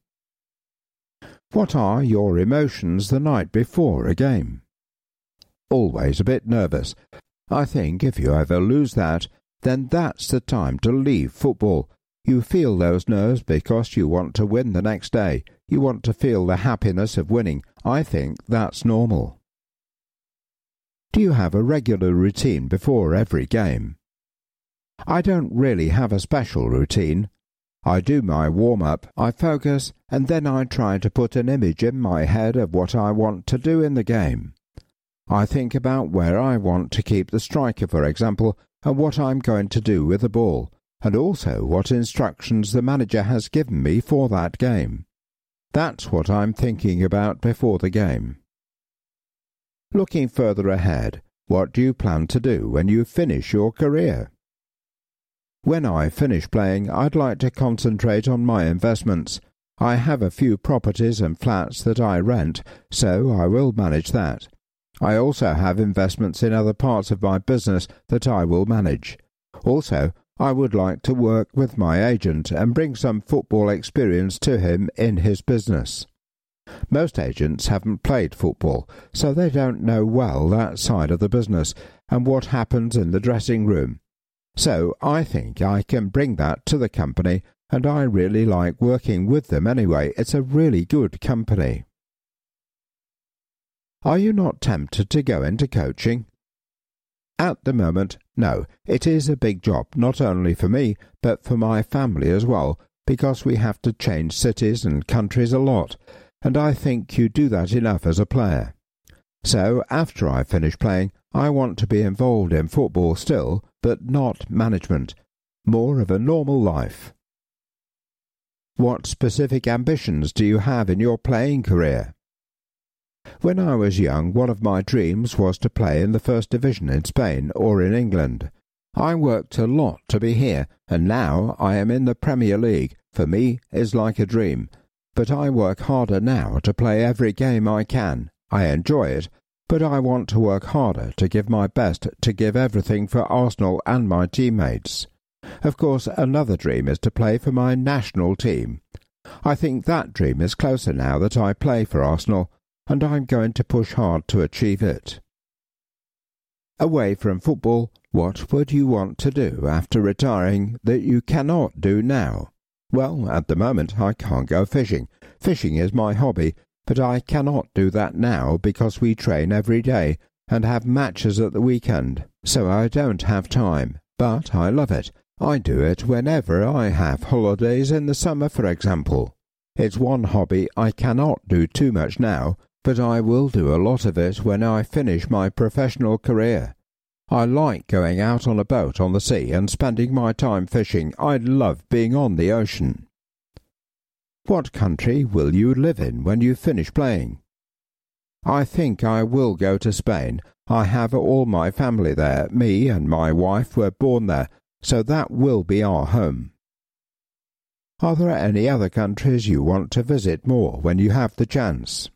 What are your emotions the night before a game? Always a bit nervous. I think if you ever lose that, then that's the time to leave football. You feel those nerves because you want to win the next day. You want to feel the happiness of winning. I think that's normal. Do you have a regular routine before every game? I don't really have a special routine. I do my warm up, I focus, and then I try to put an image in my head of what I want to do in the game. I think about where I want to keep the striker, for example, and what I'm going to do with the ball, and also what instructions the manager has given me for that game. That's what I'm thinking about before the game. Looking further ahead, what do you plan to do when you finish your career? When I finish playing, I'd like to concentrate on my investments. I have a few properties and flats that I rent, so I will manage that. I also have investments in other parts of my business that I will manage. Also, I would like to work with my agent and bring some football experience to him in his business. Most agents haven't played football, so they don't know well that side of the business and what happens in the dressing room. So I think I can bring that to the company, and I really like working with them anyway. It's a really good company. Are you not tempted to go into coaching? At the moment, no. It is a big job, not only for me, but for my family as well, because we have to change cities and countries a lot, and I think you do that enough as a player. So, after I finish playing, I want to be involved in football still, but not management. More of a normal life. What specific ambitions do you have in your playing career? When I was young, one of my dreams was to play in the First Division in Spain or in England. I worked a lot to be here, and now I am in the Premier League. For me, is like a dream. But I work harder now to play every game I can. I enjoy it, but I want to work harder to give my best to give everything for Arsenal and my teammates. Of course, another dream is to play for my national team. I think that dream is closer now that I play for Arsenal, and I'm going to push hard to achieve it. Away from football, what would you want to do after retiring that you cannot do now? Well, at the moment I can't go fishing. Fishing is my hobby, but I cannot do that now because we train every day and have matches at the weekend, so I don't have time. But I love it. I do it whenever I have holidays in the summer, for example. It's one hobby I cannot do too much now, but I will do a lot of it when I finish my professional career. I like going out on a boat on the sea and spending my time fishing. I love being on the ocean. What country will you live in when you finish playing? I think I will go to Spain. I have all my family there. Me and my wife were born there, so that will be our home. Are there any other countries you want to visit more when you have the chance?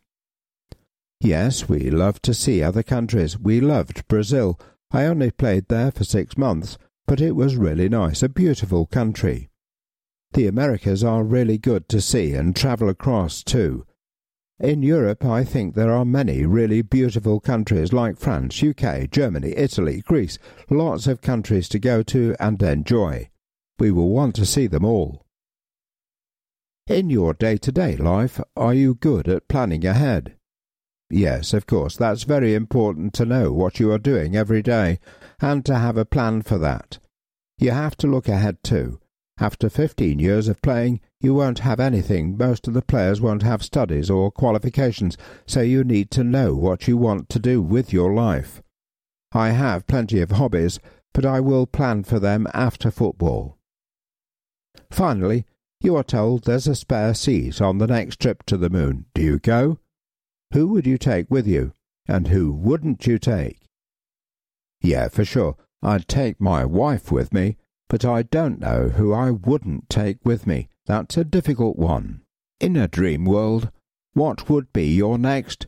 Yes, we love to see other countries. We loved Brazil. I only played there for six months, but it was really nice, a beautiful country. The Americas are really good to see and travel across too. In Europe, I think there are many really beautiful countries like France, UK, Germany, Italy, Greece, lots of countries to go to and enjoy. We will want to see them all. In your day to day life, are you good at planning ahead? Yes, of course, that's very important to know what you are doing every day and to have a plan for that. You have to look ahead too. After fifteen years of playing, you won't have anything. Most of the players won't have studies or qualifications, so you need to know what you want to do with your life. I have plenty of hobbies, but I will plan for them after football. Finally, you are told there's a spare seat on the next trip to the moon. Do you go? Who would you take with you, and who wouldn't you take? Yeah, for sure, I'd take my wife with me, but I don't know who I wouldn't take with me. That's a difficult one. In a dream world, what would be your next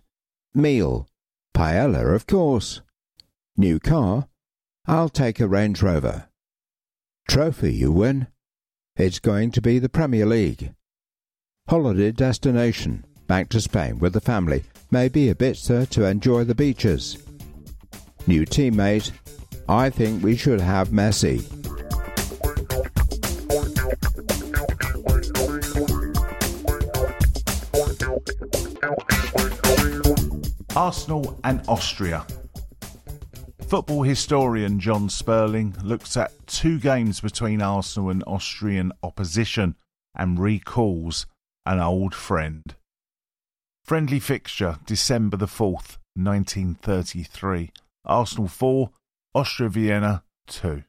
meal? Paella, of course. New car? I'll take a Range Rover. Trophy you win? It's going to be the Premier League. Holiday destination? back to Spain with the family, maybe Ibiza to enjoy the beaches. New teammate, I think we should have Messi. Arsenal and Austria. Football historian Jon Spurling looks at two games between Arsenal and Austrian opposition and recalls an old friend. Friendly fixture, December the 4th, 1933. Arsenal 4, Austria Vienna 2.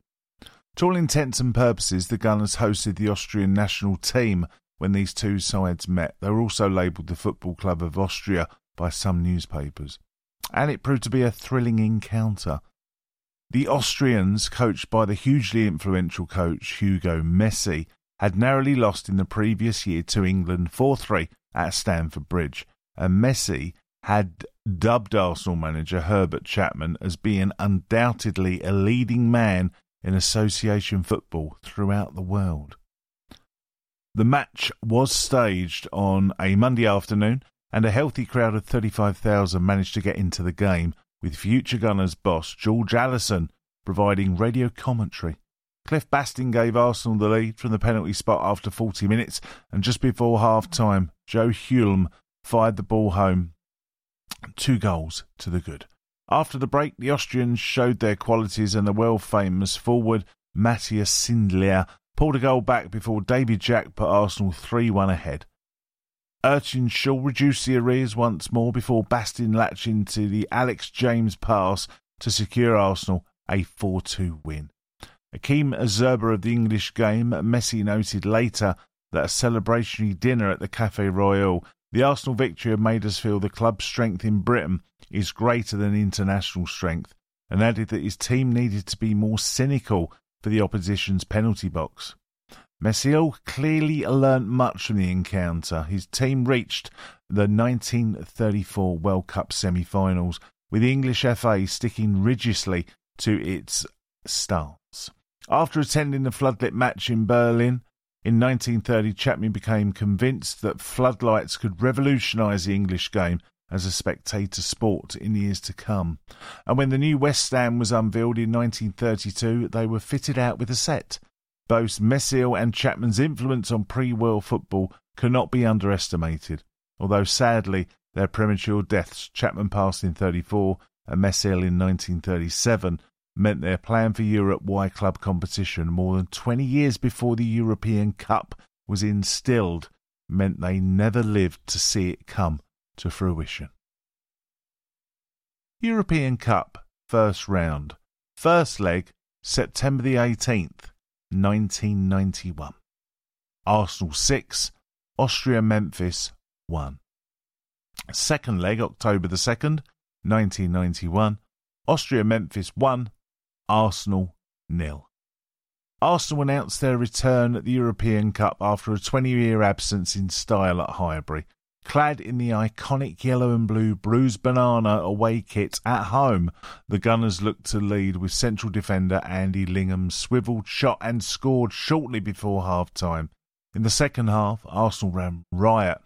To all intents and purposes, the Gunners hosted the Austrian national team when these two sides met. They were also labelled the Football Club of Austria by some newspapers. And it proved to be a thrilling encounter. The Austrians, coached by the hugely influential coach Hugo Meisl, had narrowly lost in the previous year to England 4 3 at Stamford Bridge Meisl had dubbed Arsenal manager Herbert Chapman as being undoubtedly a leading man in association football throughout the world. The match was staged on a Monday afternoon, and a healthy crowd of 35,000 managed to get into the game, with future Gunners boss George Allison providing radio commentary. Cliff Bastin gave Arsenal the lead from the penalty spot after 40 minutes, and just before half time, Joe Hulme fired the ball home. Two goals to the good. After the break, the Austrians showed their qualities, and the world famous forward Matthias Sindelar pulled a goal back before David Jack put Arsenal 3 1 ahead. Urchin Urchinshaw reduced the arrears once more before Bastin latched into the Alex James pass to secure Arsenal a 4 2 win. Hakeem Zerba of the English game, Meisl noted later that a celebratory dinner at the Cafe Royal, the Arsenal victory had made us feel the club's strength in Britain is greater than international strength, and added that his team needed to be more cynical for the opposition's penalty box. Meisl clearly learnt much from the encounter. His team reached the 1934 World Cup semi finals, with the English FA sticking rigidly to its stance. After attending the floodlit match in Berlin in 1930, Chapman became convinced that floodlights could revolutionise the English game as a spectator sport in years to come. And when the new West Stand was unveiled in 1932, they were fitted out with a set. Both Meisl and Chapman's influence on pre-world football cannot be underestimated. Although sadly their premature deaths, Chapman passed in 34 and Meisl in 1937, meant their plan for Europe Y Club competition more than 20 years before the European Cup was instilled meant they never lived to see it come to fruition. European Cup first round. First leg September the 18th, 1991. Arsenal 6, Austria Memphis 1. Second leg October the 2nd, 1991. Austria Memphis 1, Arsenal nil. Arsenal announced their return at the European Cup after a 20 year absence in style at Highbury. Clad in the iconic yellow and blue bruised banana away kit at home, the Gunners looked to lead with central defender Andy Linighan swivelled, shot and scored shortly before half time. In the second half, Arsenal ran riot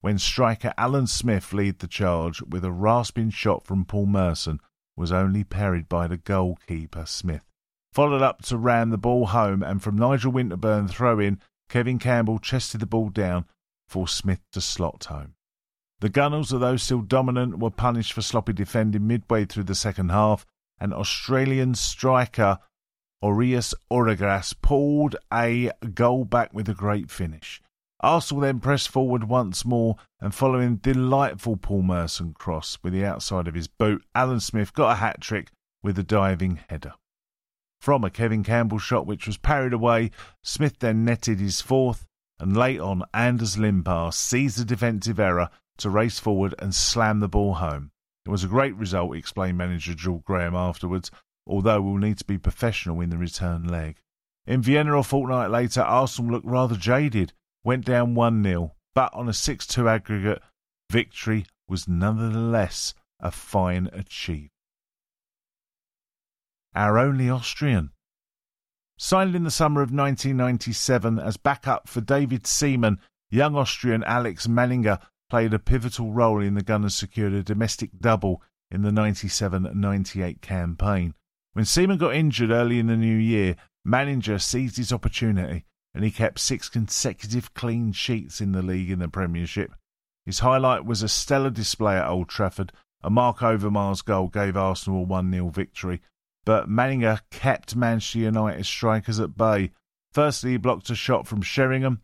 when striker Alan Smith led the charge with a rasping shot from Paul Merson was only parried by the goalkeeper Smith. Followed up to ram the ball home and from Nigel Winterburn throw in, Kevin Campbell chested the ball down for Smith to slot home. The Gunners, although still dominant, were punished for sloppy defending midway through the second half, and Australian striker Aureus Oragras pulled a goal back with a great finish. Arsenal then pressed forward once more, and following delightful Paul Merson cross with the outside of his boot, Alan Smith got a hat trick with a diving header. From a Kevin Campbell shot which was parried away, Smith then netted his fourth, and late on, Anders Limpar seized the defensive error to race forward and slam the ball home. It was a great result, explained manager George Graham afterwards, although we'll need to be professional in the return leg. In Vienna a fortnight later, Arsenal looked rather jaded, went down 1 0, but on a 6 2 aggregate, victory was nonetheless a fine achievement. Our only Austrian. Signed in the summer of 1997 as backup for David Seaman, young Austrian Alex Manninger played a pivotal role in the Gunners secured a domestic double in the 97 98 campaign. When Seaman got injured early in the new year, Manninger seized his opportunity and he kept six consecutive clean sheets in the league in the Premiership. His highlight was a stellar display at Old Trafford. A Marc Overmars goal gave Arsenal a 1 0 victory, but Manninger kept Manchester United strikers at bay. Firstly, he blocked a shot from Sheringham,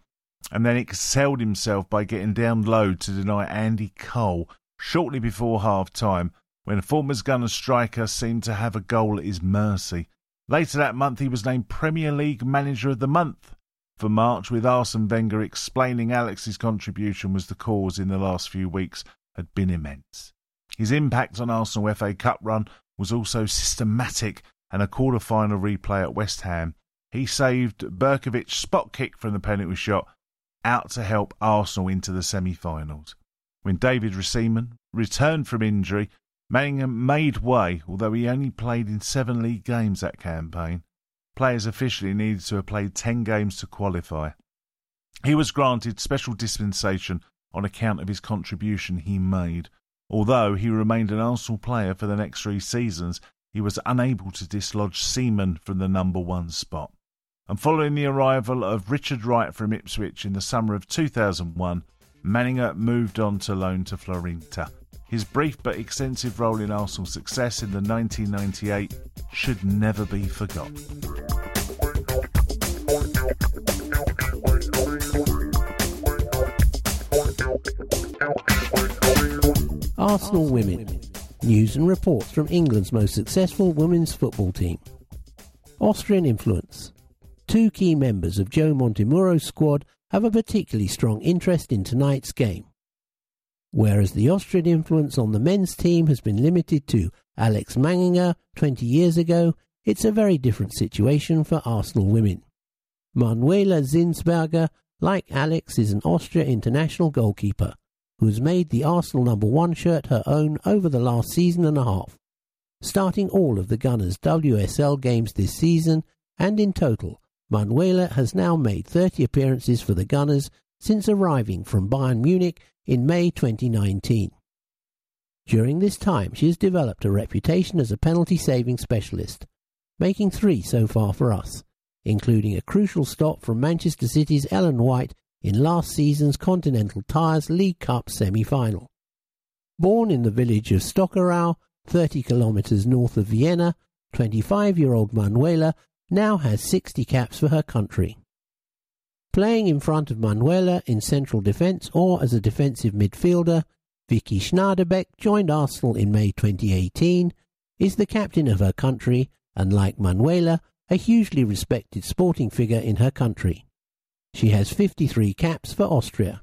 and then excelled himself by getting down low to deny Andy Cole shortly before half time, when former Gunner striker seemed to have a goal at his mercy. Later that month, he was named Premier League Manager of the Month for March, with Arsene Wenger explaining Alex's contribution was the cause in the last few weeks had been immense. His impact on Arsenal FA Cup run was also systematic and a quarter final replay at West Ham. He saved Berkovic's spot kick from the penalty shot out to help Arsenal into the semi finals. When David Seaman returned from injury, Manninger made way, although he only played in seven league games that campaign. Players officially needed to have played ten games to qualify. He was granted special dispensation on account of his contribution he made. Although he remained an Arsenal player for the next three seasons, he was unable to dislodge Seaman from the number one spot. And following the arrival of Richard Wright from Ipswich in the summer of 2001, Manninger moved on to loan to Fiorentina. His brief but extensive role in Arsenal's success in the 1998 should never be forgotten. Arsenal Women. News and reports from England's most successful women's football team. Austrian influence. Two key members of Joe Montemurro's squad have a particularly strong interest in tonight's game. Whereas the Austrian influence on the men's team has been limited to Alex Manninger 20 years ago, it's a very different situation for Arsenal women. Manuela Zinsberger, like Alex, is an Austria international goalkeeper who has made the Arsenal number one shirt her own over the last season and a half, starting all of the Gunners' WSL games this season, and in total, Manuela has now made 30 appearances for the Gunners since arriving from Bayern Munich in May 2019. During this time, she has developed a reputation as a penalty saving specialist, making three so far for us, including a crucial stop from Manchester City's Ellen White in last season's Continental Tires League Cup semi-final. Born in the village of Stockerau, 30 kilometres north of Vienna, 25-year-old Manuela now has 60 caps for her country. Playing in front of Manuela in central defence or as a defensive midfielder, Vicky Schnaderbeck joined Arsenal in May 2018, is the captain of her country and like Manuela, a hugely respected sporting figure in her country. She has 53 caps for Austria.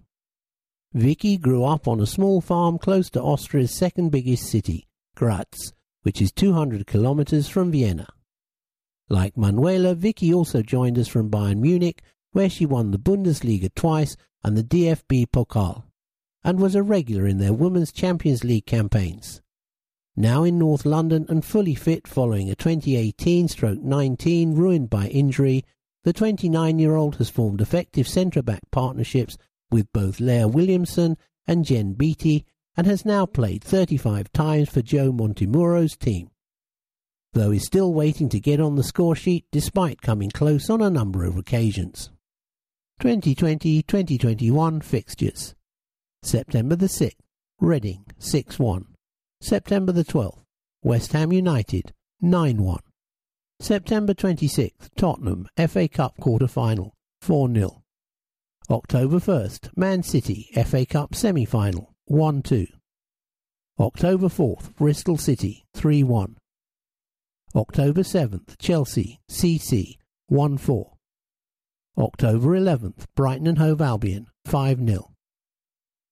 Vicky grew up on a small farm close to Austria's second biggest city, Graz, which is 200 kilometers from Vienna. Like Manuela, Vicky also joined us from Bayern Munich, where she won the Bundesliga twice and the DFB Pokal, and was a regular in their Women's Champions League campaigns. Now in North London and fully fit following a 2018 stroke 19 ruined by injury, the 29 year old has formed effective centre back partnerships with both Leah Williamson and Jen Beattie and has now played 35 times for Joe Montemurro's team. Though he's still waiting to get on the score sheet despite coming close on a number of occasions. 2020 2021 fixtures September the 6th, Reading 6 1. September the 12th, West Ham United 9 1. September 26th, Tottenham, FA Cup quarter final, 4 0. October 1st, Man City, FA Cup semi final, 1 2. October 4th, Bristol City, 3 1. October 7th, Chelsea, CC, 1 4. October 11th, Brighton and Hove Albion, 5 0.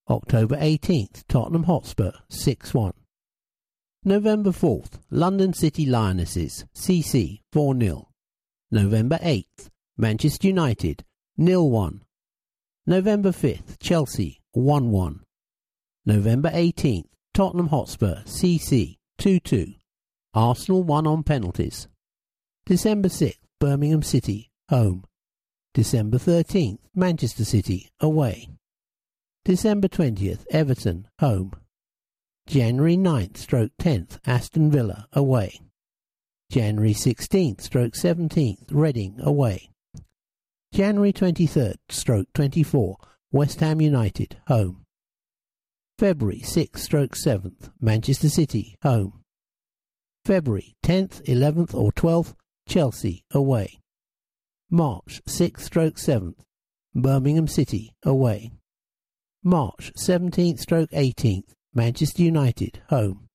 October 18th, Tottenham Hotspur, 6 1. November 4th, London City Lionesses, CC 4 0. November 8th, Manchester United 0 1. November 5th, Chelsea 1 1. November 18th, Tottenham Hotspur CC 2 2. Arsenal 1 on penalties. December 6th, Birmingham City home. December 13th, Manchester City away. December 20th, Everton home. January 9th stroke 10th, Aston Villa away. January 16th stroke 17th, Reading away. January 23rd stroke 24, West Ham United home. February 6th stroke 7th, Manchester City home. February 10th, 11th or 12th, Chelsea away. March 6th stroke 7th, Birmingham City away. March 17th stroke 18th, Manchester United, home.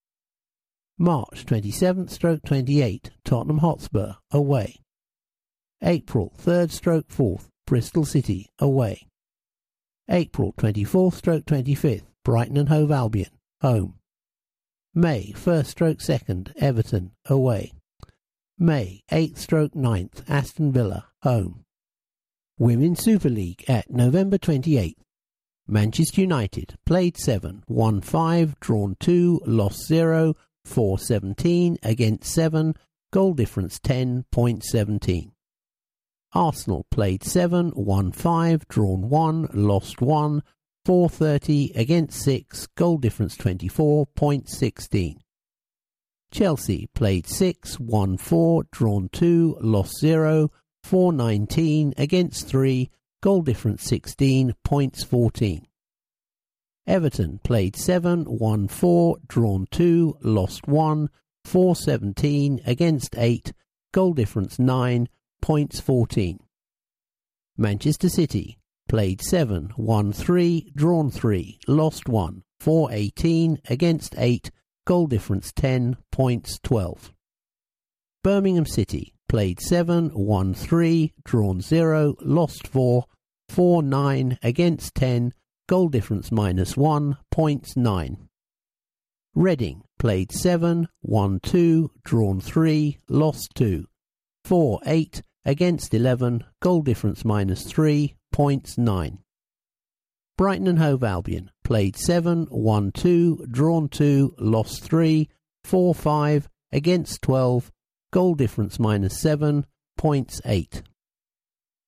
March 27th stroke 28, Tottenham Hotspur, away. April 3rd stroke 4th, Bristol City, away. April 24th stroke 25th, Brighton and Hove Albion, home. May 1st stroke 2nd, Everton, away. May 8th stroke 9th, Aston Villa, home. Women's Super League at November 28th. Manchester United played 7, won 5, drawn 2, lost 0, 4 17 against 7, goal difference 10.17. Arsenal played 7, won 5, drawn 1, lost 1, 430 against 6, goal difference 24.16. Chelsea played 6, won 4, drawn 2, lost 0, 419 against 3, goal difference 16, points 14. Everton played 7, won 4, drawn 2, lost 1, 417 against 8, goal difference 9, points 14. Manchester City played 7, won 3, drawn 3, lost 1, 418 against 8, goal difference 10, points 12. Birmingham City played 7, won 3, drawn 0, lost 4, 4 9 against 10, goal difference minus 1, points 9. Reading played 7, won 2, drawn 3, lost 2, 4 8 against 11, goal difference minus 3, points 9. Brighton and Hove Albion played 7, won 2, drawn 2, lost 3, 4 5 against 12, goal difference minus 7, points 8.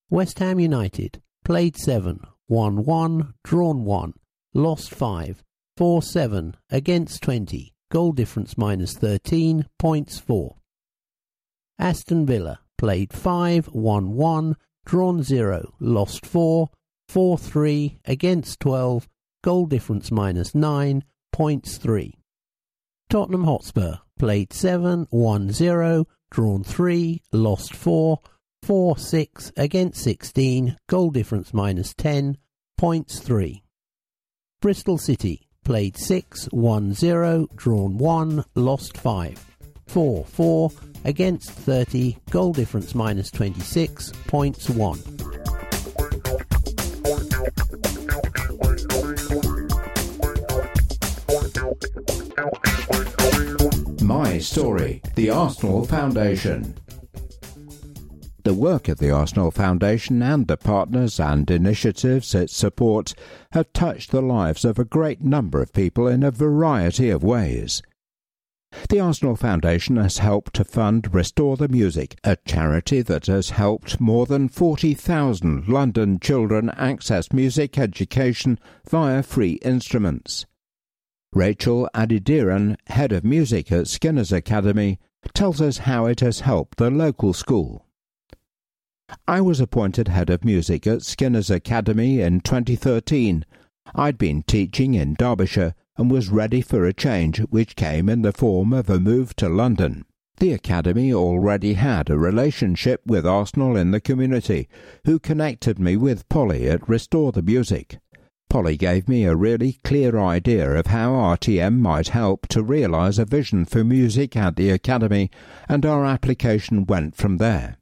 West Ham United played 7, won 1, drawn 1, lost 5, 4 7 against 20, goal difference minus 13, points 4. Aston Villa. Played 5, won 1, drawn 0, lost 4, 4 3 against 12, goal difference minus 9, points 3. Tottenham Hotspur. Played 7, won 0, drawn 3, lost 4, 4 6 against 16, goal difference minus 10, points 3. Bristol City played 6, won 0, drawn 1, lost 5, 4 4 against 30, goal difference minus 26, points 1. My Story, the Arsenal Foundation. The work of the Arsenal Foundation and the partners and initiatives it supports have touched the lives of a great number of people in a variety of ways. The Arsenal Foundation has helped to fund Restore the Music, a charity that has helped more than 40,000 London children access music education via free instruments. Rachel Adediran, head of music at Skinner's Academy, tells us how it has helped the local school. I was appointed head of music at Skinner's Academy in 2013. I'd been teaching in Derbyshire and was ready for a change which came in the form of a move to London. The Academy already had a relationship with Arsenal in the community, who connected me with Polly at Restore the Music. Polly gave me a really clear idea of how RTM might help to realise a vision for music at the Academy, and our application went from there.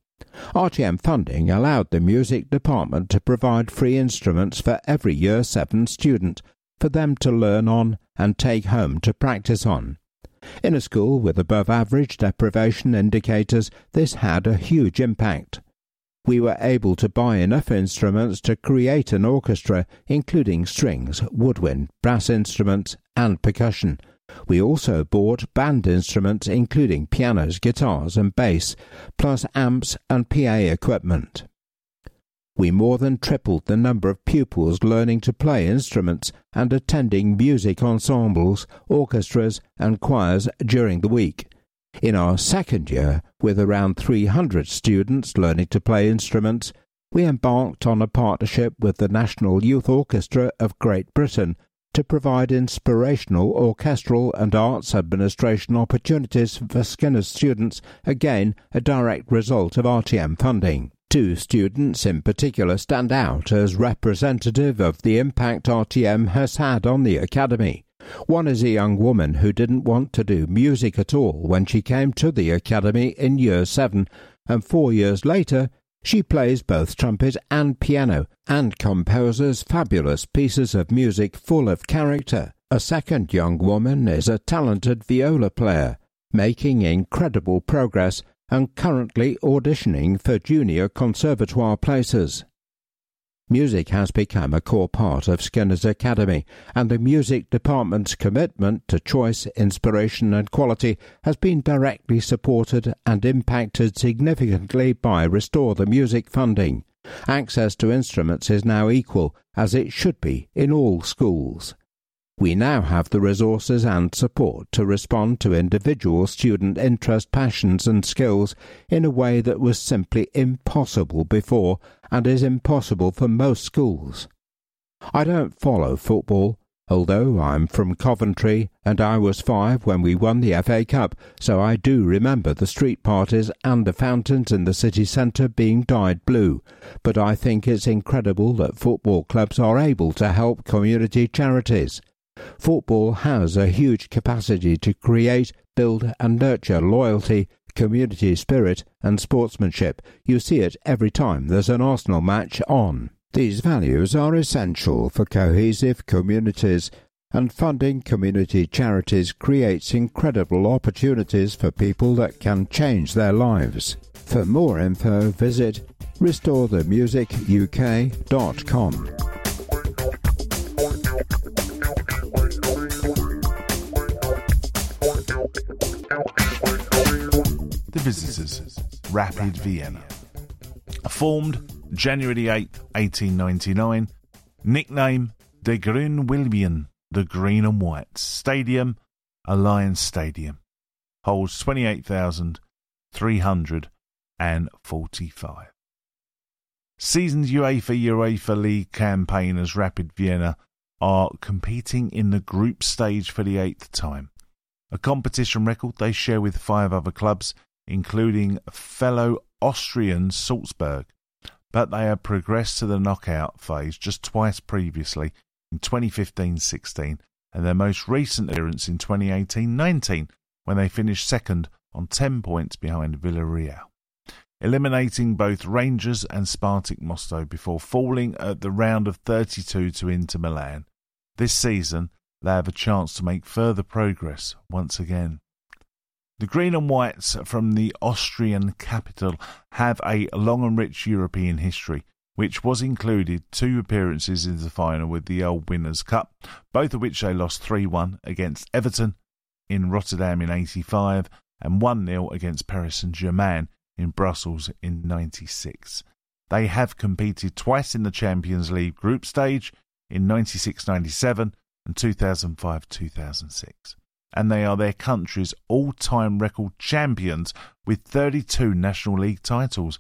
RTM funding allowed the music department to provide free instruments for every Year 7 student for them to learn on and take home to practice on. In a school with above average deprivation indicators, this had a huge impact we were able to buy enough instruments to create an orchestra, including strings, woodwind, brass instruments, and percussion. We also bought band instruments, including pianos, guitars, and bass, plus amps and PA equipment. We more than tripled the number of pupils learning to play instruments and attending music ensembles, orchestras, and choirs during the week. In our second year, with around 300 students learning to play instruments, we embarked on a partnership with the National Youth Orchestra of Great Britain to provide inspirational orchestral and arts administration opportunities for Skinner's students, again a direct result of RTM funding. Two students in particular stand out as representative of the impact RTM has had on the Academy. One is a young woman who didn't want to do music at all when she came to the academy in year seven, and four years later she plays both trumpet and piano and composes fabulous pieces of music full of character. A second young woman is a talented viola player, making incredible progress and currently auditioning for junior conservatoire places. Music has become a core part of Skinner's Academy, and the music department's commitment to choice, inspiration, and quality has been directly supported and impacted significantly by Restore the Music funding. Access to instruments is now equal, as it should be in all schools. We now have the resources and support to respond to individual student interest, passions, and skills in a way that was simply impossible before and is impossible for most schools. I don't follow football, although I'm from Coventry and I was five when we won the FA Cup, so I do remember the street parties and the fountains in the city centre being dyed blue. But I think it's incredible that football clubs are able to help community charities. Football has a huge capacity to create, build, and nurture loyalty, community spirit, and sportsmanship. You see it every time there's an Arsenal match on. These values are essential for cohesive communities, and funding community charities creates incredible opportunities for people that can change their lives. For more info, visit restorethemusicuk.com. The visitors, Rapid Vienna. Formed January 8, 1899. Nickname De Groen William, the Green and White. Stadium, Allianz Stadium. Holds 28,345. Seasoned UEFA UEFA League campaigners Rapid Vienna are competing in the group stage for the eighth time a competition record they share with five other clubs, including fellow Austrian Salzburg. But they have progressed to the knockout phase just twice previously in 2015 16 and their most recent appearance in 2018 19 when they finished second on 10 points behind Villarreal. Eliminating both Rangers and Spartak Moscow before falling at the round of 32 to Inter Milan. This season, they have a chance to make further progress once again. The Green and Whites from the Austrian capital have a long and rich European history, which was included two appearances in the final with the Old Winners' Cup, both of which they lost 3 1 against Everton in Rotterdam in 85 and 1 0 against Paris Saint Germain in Brussels in 96. They have competed twice in the Champions League group stage in 96 97 and 2005 2006. And they are their country's all time record champions with 32 National League titles,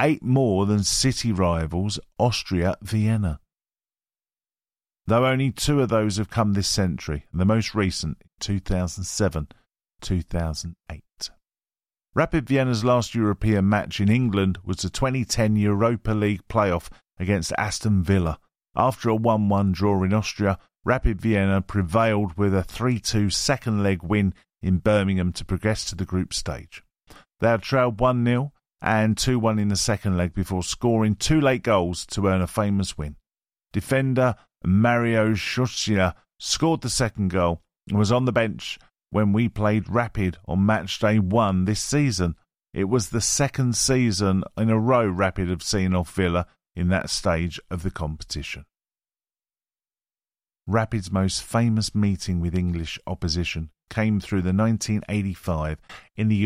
eight more than city rivals Austria Vienna. Though only two of those have come this century, the most recent 2007 2008. Rapid Vienna's last European match in England was the 2010 Europa League playoff against Aston Villa. After a 1 1 draw in Austria, Rapid Vienna prevailed with a 3 2 second leg win in Birmingham to progress to the group stage. They had trailed 1 0 and 2 1 in the second leg before scoring two late goals to earn a famous win. Defender Mario Scioscia scored the second goal and was on the bench when we played Rapid on match day one this season. It was the second season in a row Rapid have seen off Villa in that stage of the competition. Rapid's most famous meeting with English opposition came through the 1985 in the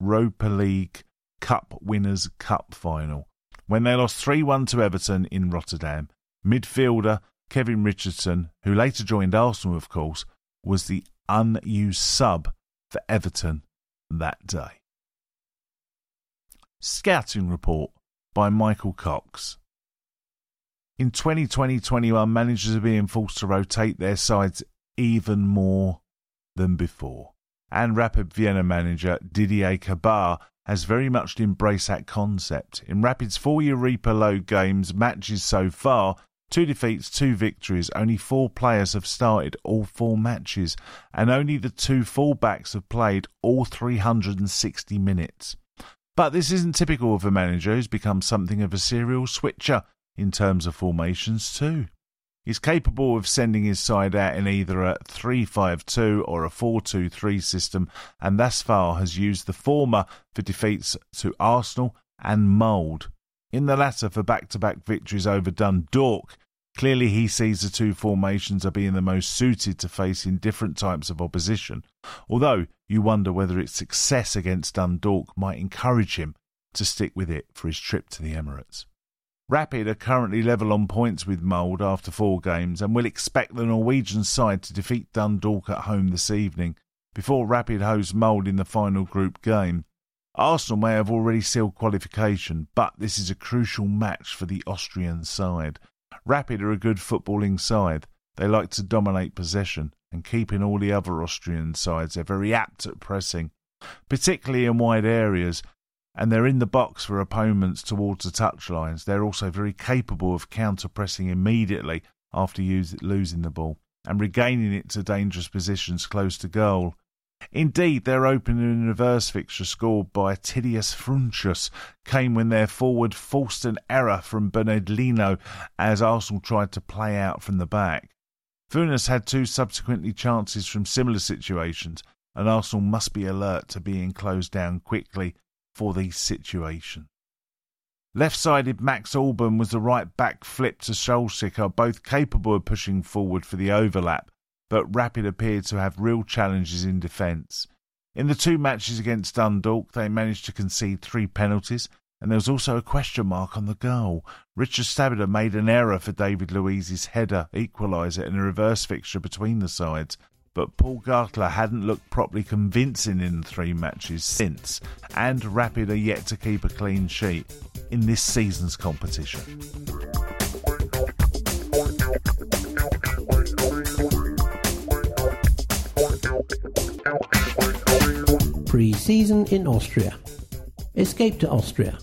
Europa League Cup Winners' Cup final when they lost 3 1 to Everton in Rotterdam. Midfielder Kevin Richardson, who later joined Arsenal, of course, was the unused sub for Everton that day. Scouting Report by Michael Cox. In 2020 21, managers are being forced to rotate their sides even more than before. And Rapid Vienna manager Dietmar Kühbauer has very much embraced that concept. In Rapid's four Europa League games matches so far, two defeats, two victories, only four players have started all four matches, and only the two fullbacks have played all 360 minutes. But this isn't typical of a manager who's become something of a serial switcher in terms of formations too. He's capable of sending his side out in either a 3-5-2 or a 4-2-3 system and thus far has used the former for defeats to Arsenal and Molde in the latter for back to back victories over Dundalk. Clearly, he sees the two formations are being the most suited to facing different types of opposition, although you wonder whether its success against Dundalk might encourage him to stick with it for his trip to the Emirates. Rapid are currently level on points with Molde after four games and will expect the Norwegian side to defeat Dundalk at home this evening before Rapid host Molde in the final group game. Arsenal may have already sealed qualification, but this is a crucial match for the Austrian side. Rapid are a good footballing side. They like to dominate possession and keeping all the other Austrian sides. They're very apt at pressing, particularly in wide areas, and they're in the box for opponents towards the touchlines. They're also very capable of counter pressing immediately after use, losing the ball and regaining it to dangerous positions close to goal. Indeed, their opening and reverse fixture scored by Taxiarchis Fountas came when their forward forced an error from Bernd Leno as Arsenal tried to play out from the back. Fountas had two subsequently chances from similar situations, and Arsenal must be alert to being closed down quickly for these situations. Left sided Max Ullmann was the right back flip to Solskjaer, both capable of pushing forward for the overlap, but Rapid appeared to have real challenges in defence. In the two matches against Dundalk, they managed to concede three penalties, and there was also a question mark on the goal. Richard Strebinger made an error for David Luiz's header equaliser in a reverse fixture between the sides, but Paul Gartler hadn't looked properly convincing in three matches since, and Rapid are yet to keep a clean sheet in this season's competition. Pre-season in Austria. Escape to Austria.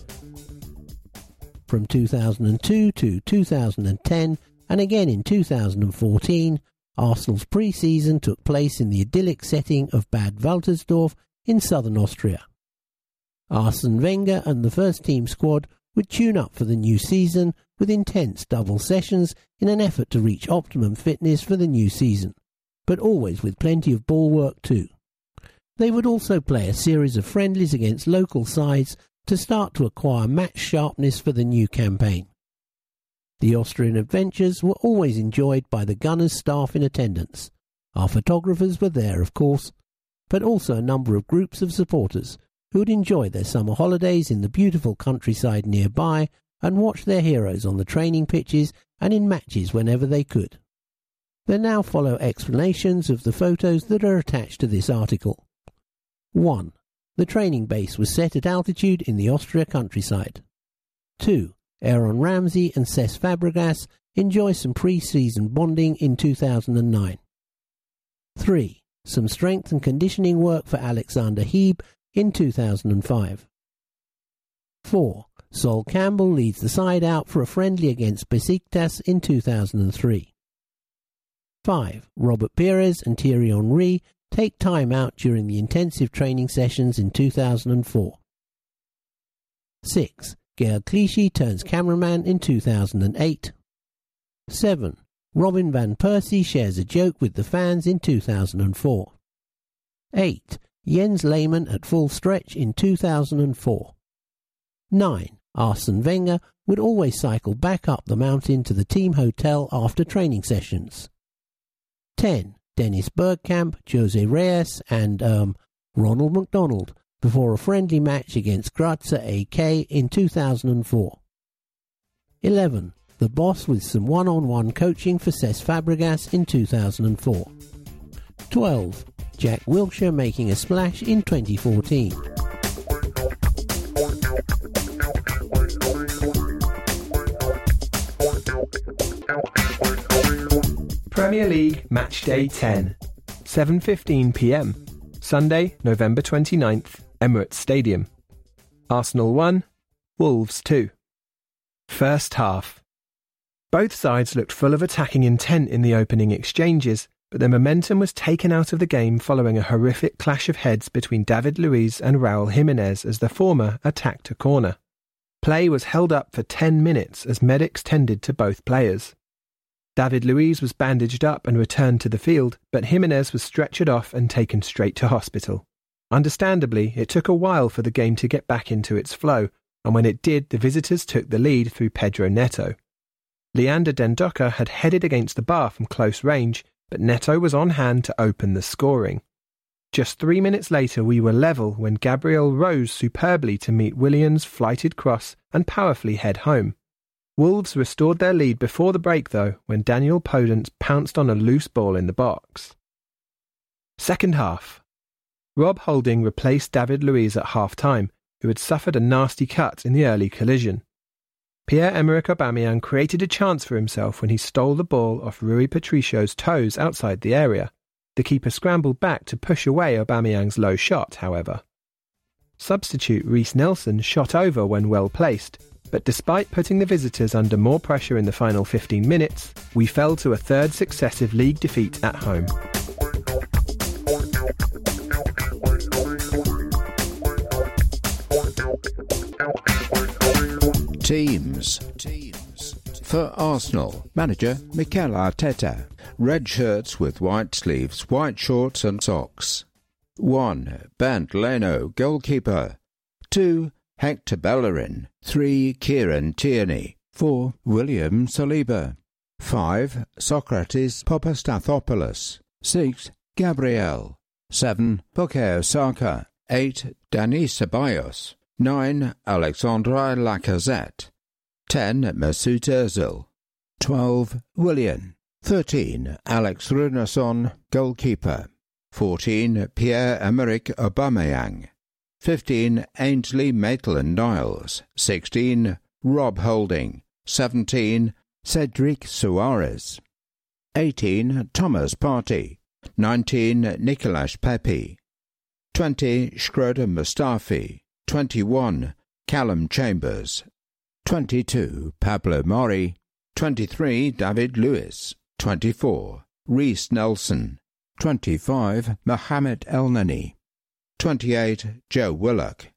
From 2002 to 2010 and again in 2014, Arsenal's pre-season took place in the idyllic setting of Bad Waltersdorf in southern Austria. Arsene Wenger and the first team squad would tune up for the new season with intense double sessions in an effort to reach optimum fitness for the new season, but always with plenty of ball work too. They would also play a series of friendlies against local sides to start to acquire match sharpness for the new campaign. The Austrian adventures were always enjoyed by the Gunners' staff in attendance. Our photographers were there, of course, but also a number of groups of supporters who would enjoy their summer holidays in the beautiful countryside nearby and watch their heroes on the training pitches and in matches whenever they could. There now follow explanations of the photos that are attached to this article. 1. The training base was set at altitude in the Austria countryside. 2. Aaron Ramsey and Cesc Fabregas enjoy some pre-season bonding in 2009. 3. Some strength and conditioning work for Alexander Hleb in 2005. 4. Sol Campbell leads the side out for a friendly against Besiktas in 2003. 5. Robert Pires and Thierry Henry take time out during the intensive training sessions in 2004. 6. Gael Clichy turns cameraman in 2008. 7. Robin Van Persie shares a joke with the fans in 2004. 8. Jens Lehmann at full stretch in 2004. 9. Arsene Wenger would always cycle back up the mountain to the team hotel after training sessions. 10. Dennis Bergkamp, Jose Reyes, and um, Ronald McDonald before a friendly match against Grazer AK in 2004. 11. The boss with some one-on-one coaching for Cesc Fabregas in 2004. 12. Jack Wilshere making a splash in 2014. Premier League Match Day 10, 7:15 p.m. Sunday, November 29th, Emirates Stadium. Arsenal 1, Wolves 2. First half. Both sides looked full of attacking intent in the opening exchanges, but their momentum was taken out of the game following a horrific clash of heads between David Luiz and Raul Jimenez as the former attacked a corner. Play was held up for 10 minutes as medics tended to both players. David Luiz was bandaged up and returned to the field, but Jimenez was stretchered off and taken straight to hospital. Understandably, it took a while for the game to get back into its flow, and when it did, the visitors took the lead through Pedro Neto. Leander Dendoncker had headed against the bar from close range, but Neto was on hand to open the scoring. Just three minutes later, we were level when Gabriel rose superbly to meet Willian's flighted cross and powerfully head home. Wolves restored their lead before the break, though, when Daniel Podence pounced on a loose ball in the box. Second half. Rob Holding replaced David Luiz at half time, who had suffered a nasty cut in the early collision. Pierre-Emerick Aubameyang created a chance for himself when he stole the ball off Rui Patricio's toes outside the area. The keeper scrambled back to push away Aubameyang's low shot, however. Substitute Reiss Nelson shot over when well placed, but despite putting the visitors under more pressure in the final 15 minutes, we fell to a third successive league defeat at home. Teams. Teams. For Arsenal, manager Mikel Arteta. Red shirts with white sleeves, white shorts and socks. 1. Bernd Leno, goalkeeper. 2. Hector Bellerin. 3. Kieran Tierney. 4. William Saliba. 5. Sokratis Papastathopoulos. 6. Gabriel. 7. Bukayo Saka. 8. Dani Ceballos. 9. Alexandre Lacazette. 10. Mesut Ozil. 12. Willian. 13. Alex Runarsson, goalkeeper. 14. Pierre-Emerick Aubameyang. 15. Ainsley Maitland-Niles. 16. Rob Holding. 17. Cedric Soares, 18. Thomas Partey. 19. Nicolas Pepe. 20. Shkodran Mustafi. 21. Callum Chambers. 22. Pablo Marí. 23. David Luiz. 24. Reiss Nelson. 25. Mohamed Elneny. 28. Joe Willock.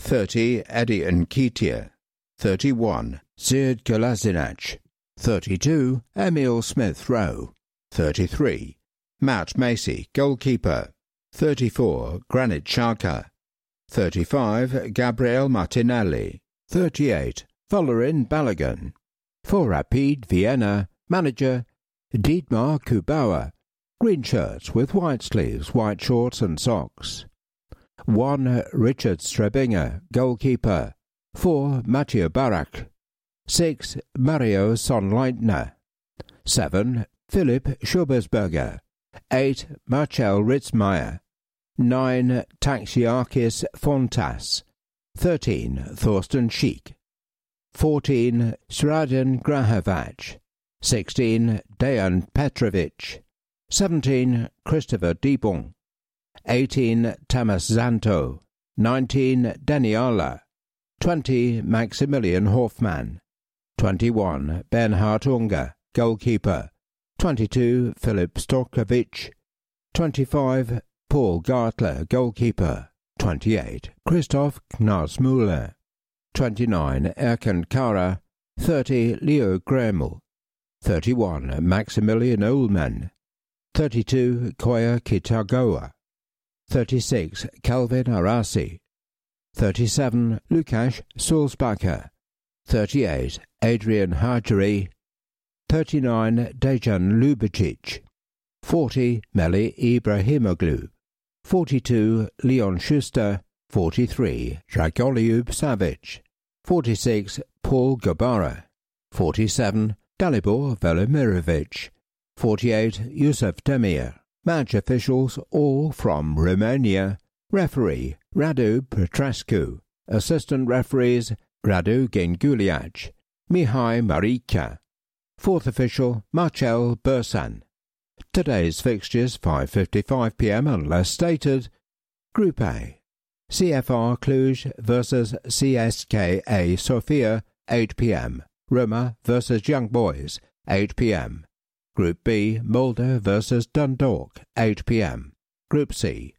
30. Eddie Nketiah. 31. Sead Kolasinac. 32. Emile Smith Rowe. 33. Matt Macey, goalkeeper. 34. Granit Xhaka. 35. Gabriel Martinelli. 38. Folarin Balogun. For Rapid Vienna, manager Dietmar Kühbauer. Green shirts with white sleeves, white shorts and socks. 1. Richard Strebinger, goalkeeper. 4. Mateo Barać. 6. Mario Sonnleitner. 7. Philipp Schobesberger. 8. Marcel Ritzmaier. 9. Taxiarchis Fountas. 13. Thorsten Schick. 14. Sradan Grahovac. 16. Dejan Petrovic. 17. Christopher Dibon. 18. Tamas Szanto. 19. Daniela. 20. Maximilian Hofmann. 21. Bernhard Unger, goalkeeper. 22. Filip Stojkovic. 25. Paul Gartler, goalkeeper. 28. Christoph Knasmüller. 29. Ercan Kara. 30. Leo Greiml. 31. Maximilian Ullmann. 32. Koya Kitagawa. 36. Kelvin Arase. 37. Lukasz Sulzbacher. 38. Adrian Hajdari. 39. Dejan Lubicic. 40. Melih Ibrahimoglu. 42. Leon Schuster. 43. Dragoljub Savic. 46. Paul Gabara. 47. Dalibor Velimirovic. 48. Yusuf Demir. Match officials all from Romania. Referee Radu Petrescu. Assistant referees Radu Ghinguleac. Mihai Marica. Fourth official Marcel Bursan. Today's fixtures 5:55 p.m. unless stated. Group A. CFR Cluj versus CSKA Sofia 8 p.m. Roma versus Young Boys 8 p.m. Group B Molde versus Dundalk 8 p.m. Group C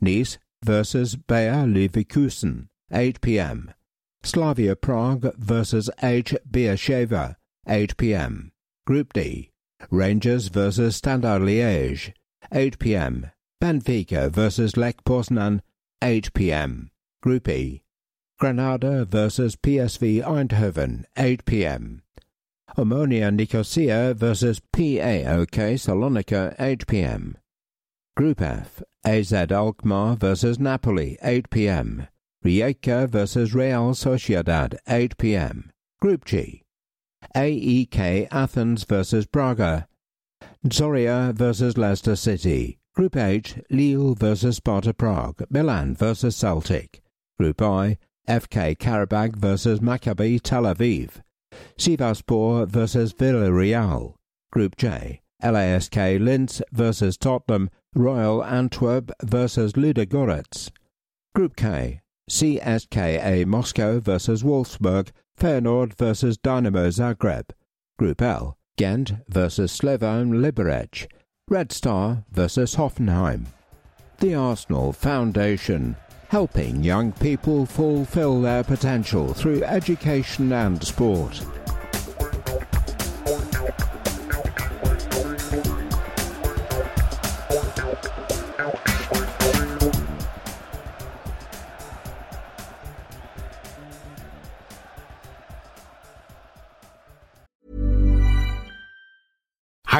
Nice versus Bayer Leverkusen 8 p.m. Slavia Prague versus H Beersheva 8 p.m. Group D Rangers versus Standard Liège, 8 p.m. Benfica versus Lech Poznan, 8 p.m. Group E. Granada versus PSV Eindhoven, 8 p.m. Omonia Nicosia versus PAOK Salonika, 8 p.m. Group F, AZ Alkmaar versus Napoli, 8 p.m. Rijeka versus Real Sociedad, 8 p.m. Group G, AEK Athens versus Braga, Zorya versus Leicester City. Group H, Lille versus Sparta Prague, Milan versus Celtic. Group I, FK Karabakh versus Maccabi Tel Aviv. Sivasspor versus Villarreal. Group J, LASK Linz versus Tottenham, Royal Antwerp versus Ludogorets. Group K, CSKA Moscow versus Wolfsburg, Feyenoord versus Dynamo Zagreb. Group L, Ghent versus Slovan Liberec. Red Star versus Hoffenheim. The Arsenal Foundation, helping young people fulfill their potential through education and sport.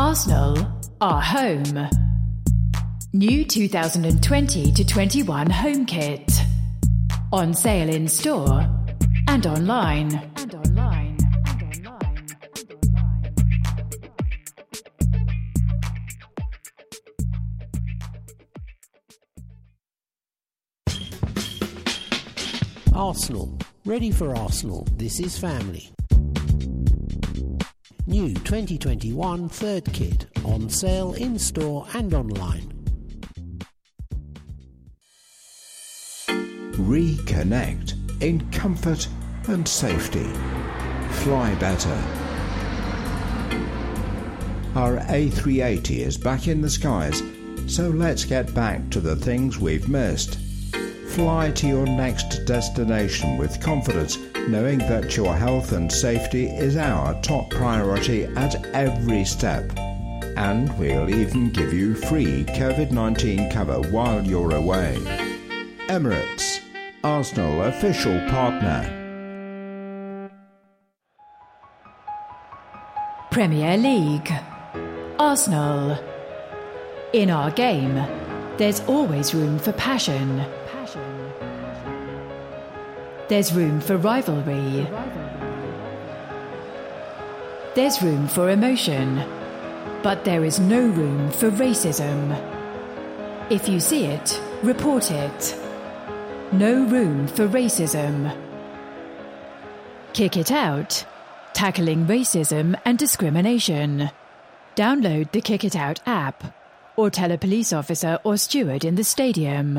Arsenal are home. New 2020 to 21 home kit. On sale in store and online. And online. Arsenal. Ready for Arsenal. This is family. New 2021 third kit on sale in store and online. Reconnect in comfort and safety. Fly better. Our A380 is back in the skies, so let's get back to the things we've missed. Fly to your next destination with confidence, knowing that your health and safety is our top priority at every step. And we'll even give you free COVID 19 cover while you're away. Emirates, Arsenal official partner. Premier League. Arsenal. In our game, there's always room for passion. There's room for rivalry. There's room for emotion. But there is no room for racism. If you see it, report it. No room for racism. Kick it out. Tackling racism and discrimination. Download the Kick It Out app or tell a police officer or steward in the stadium.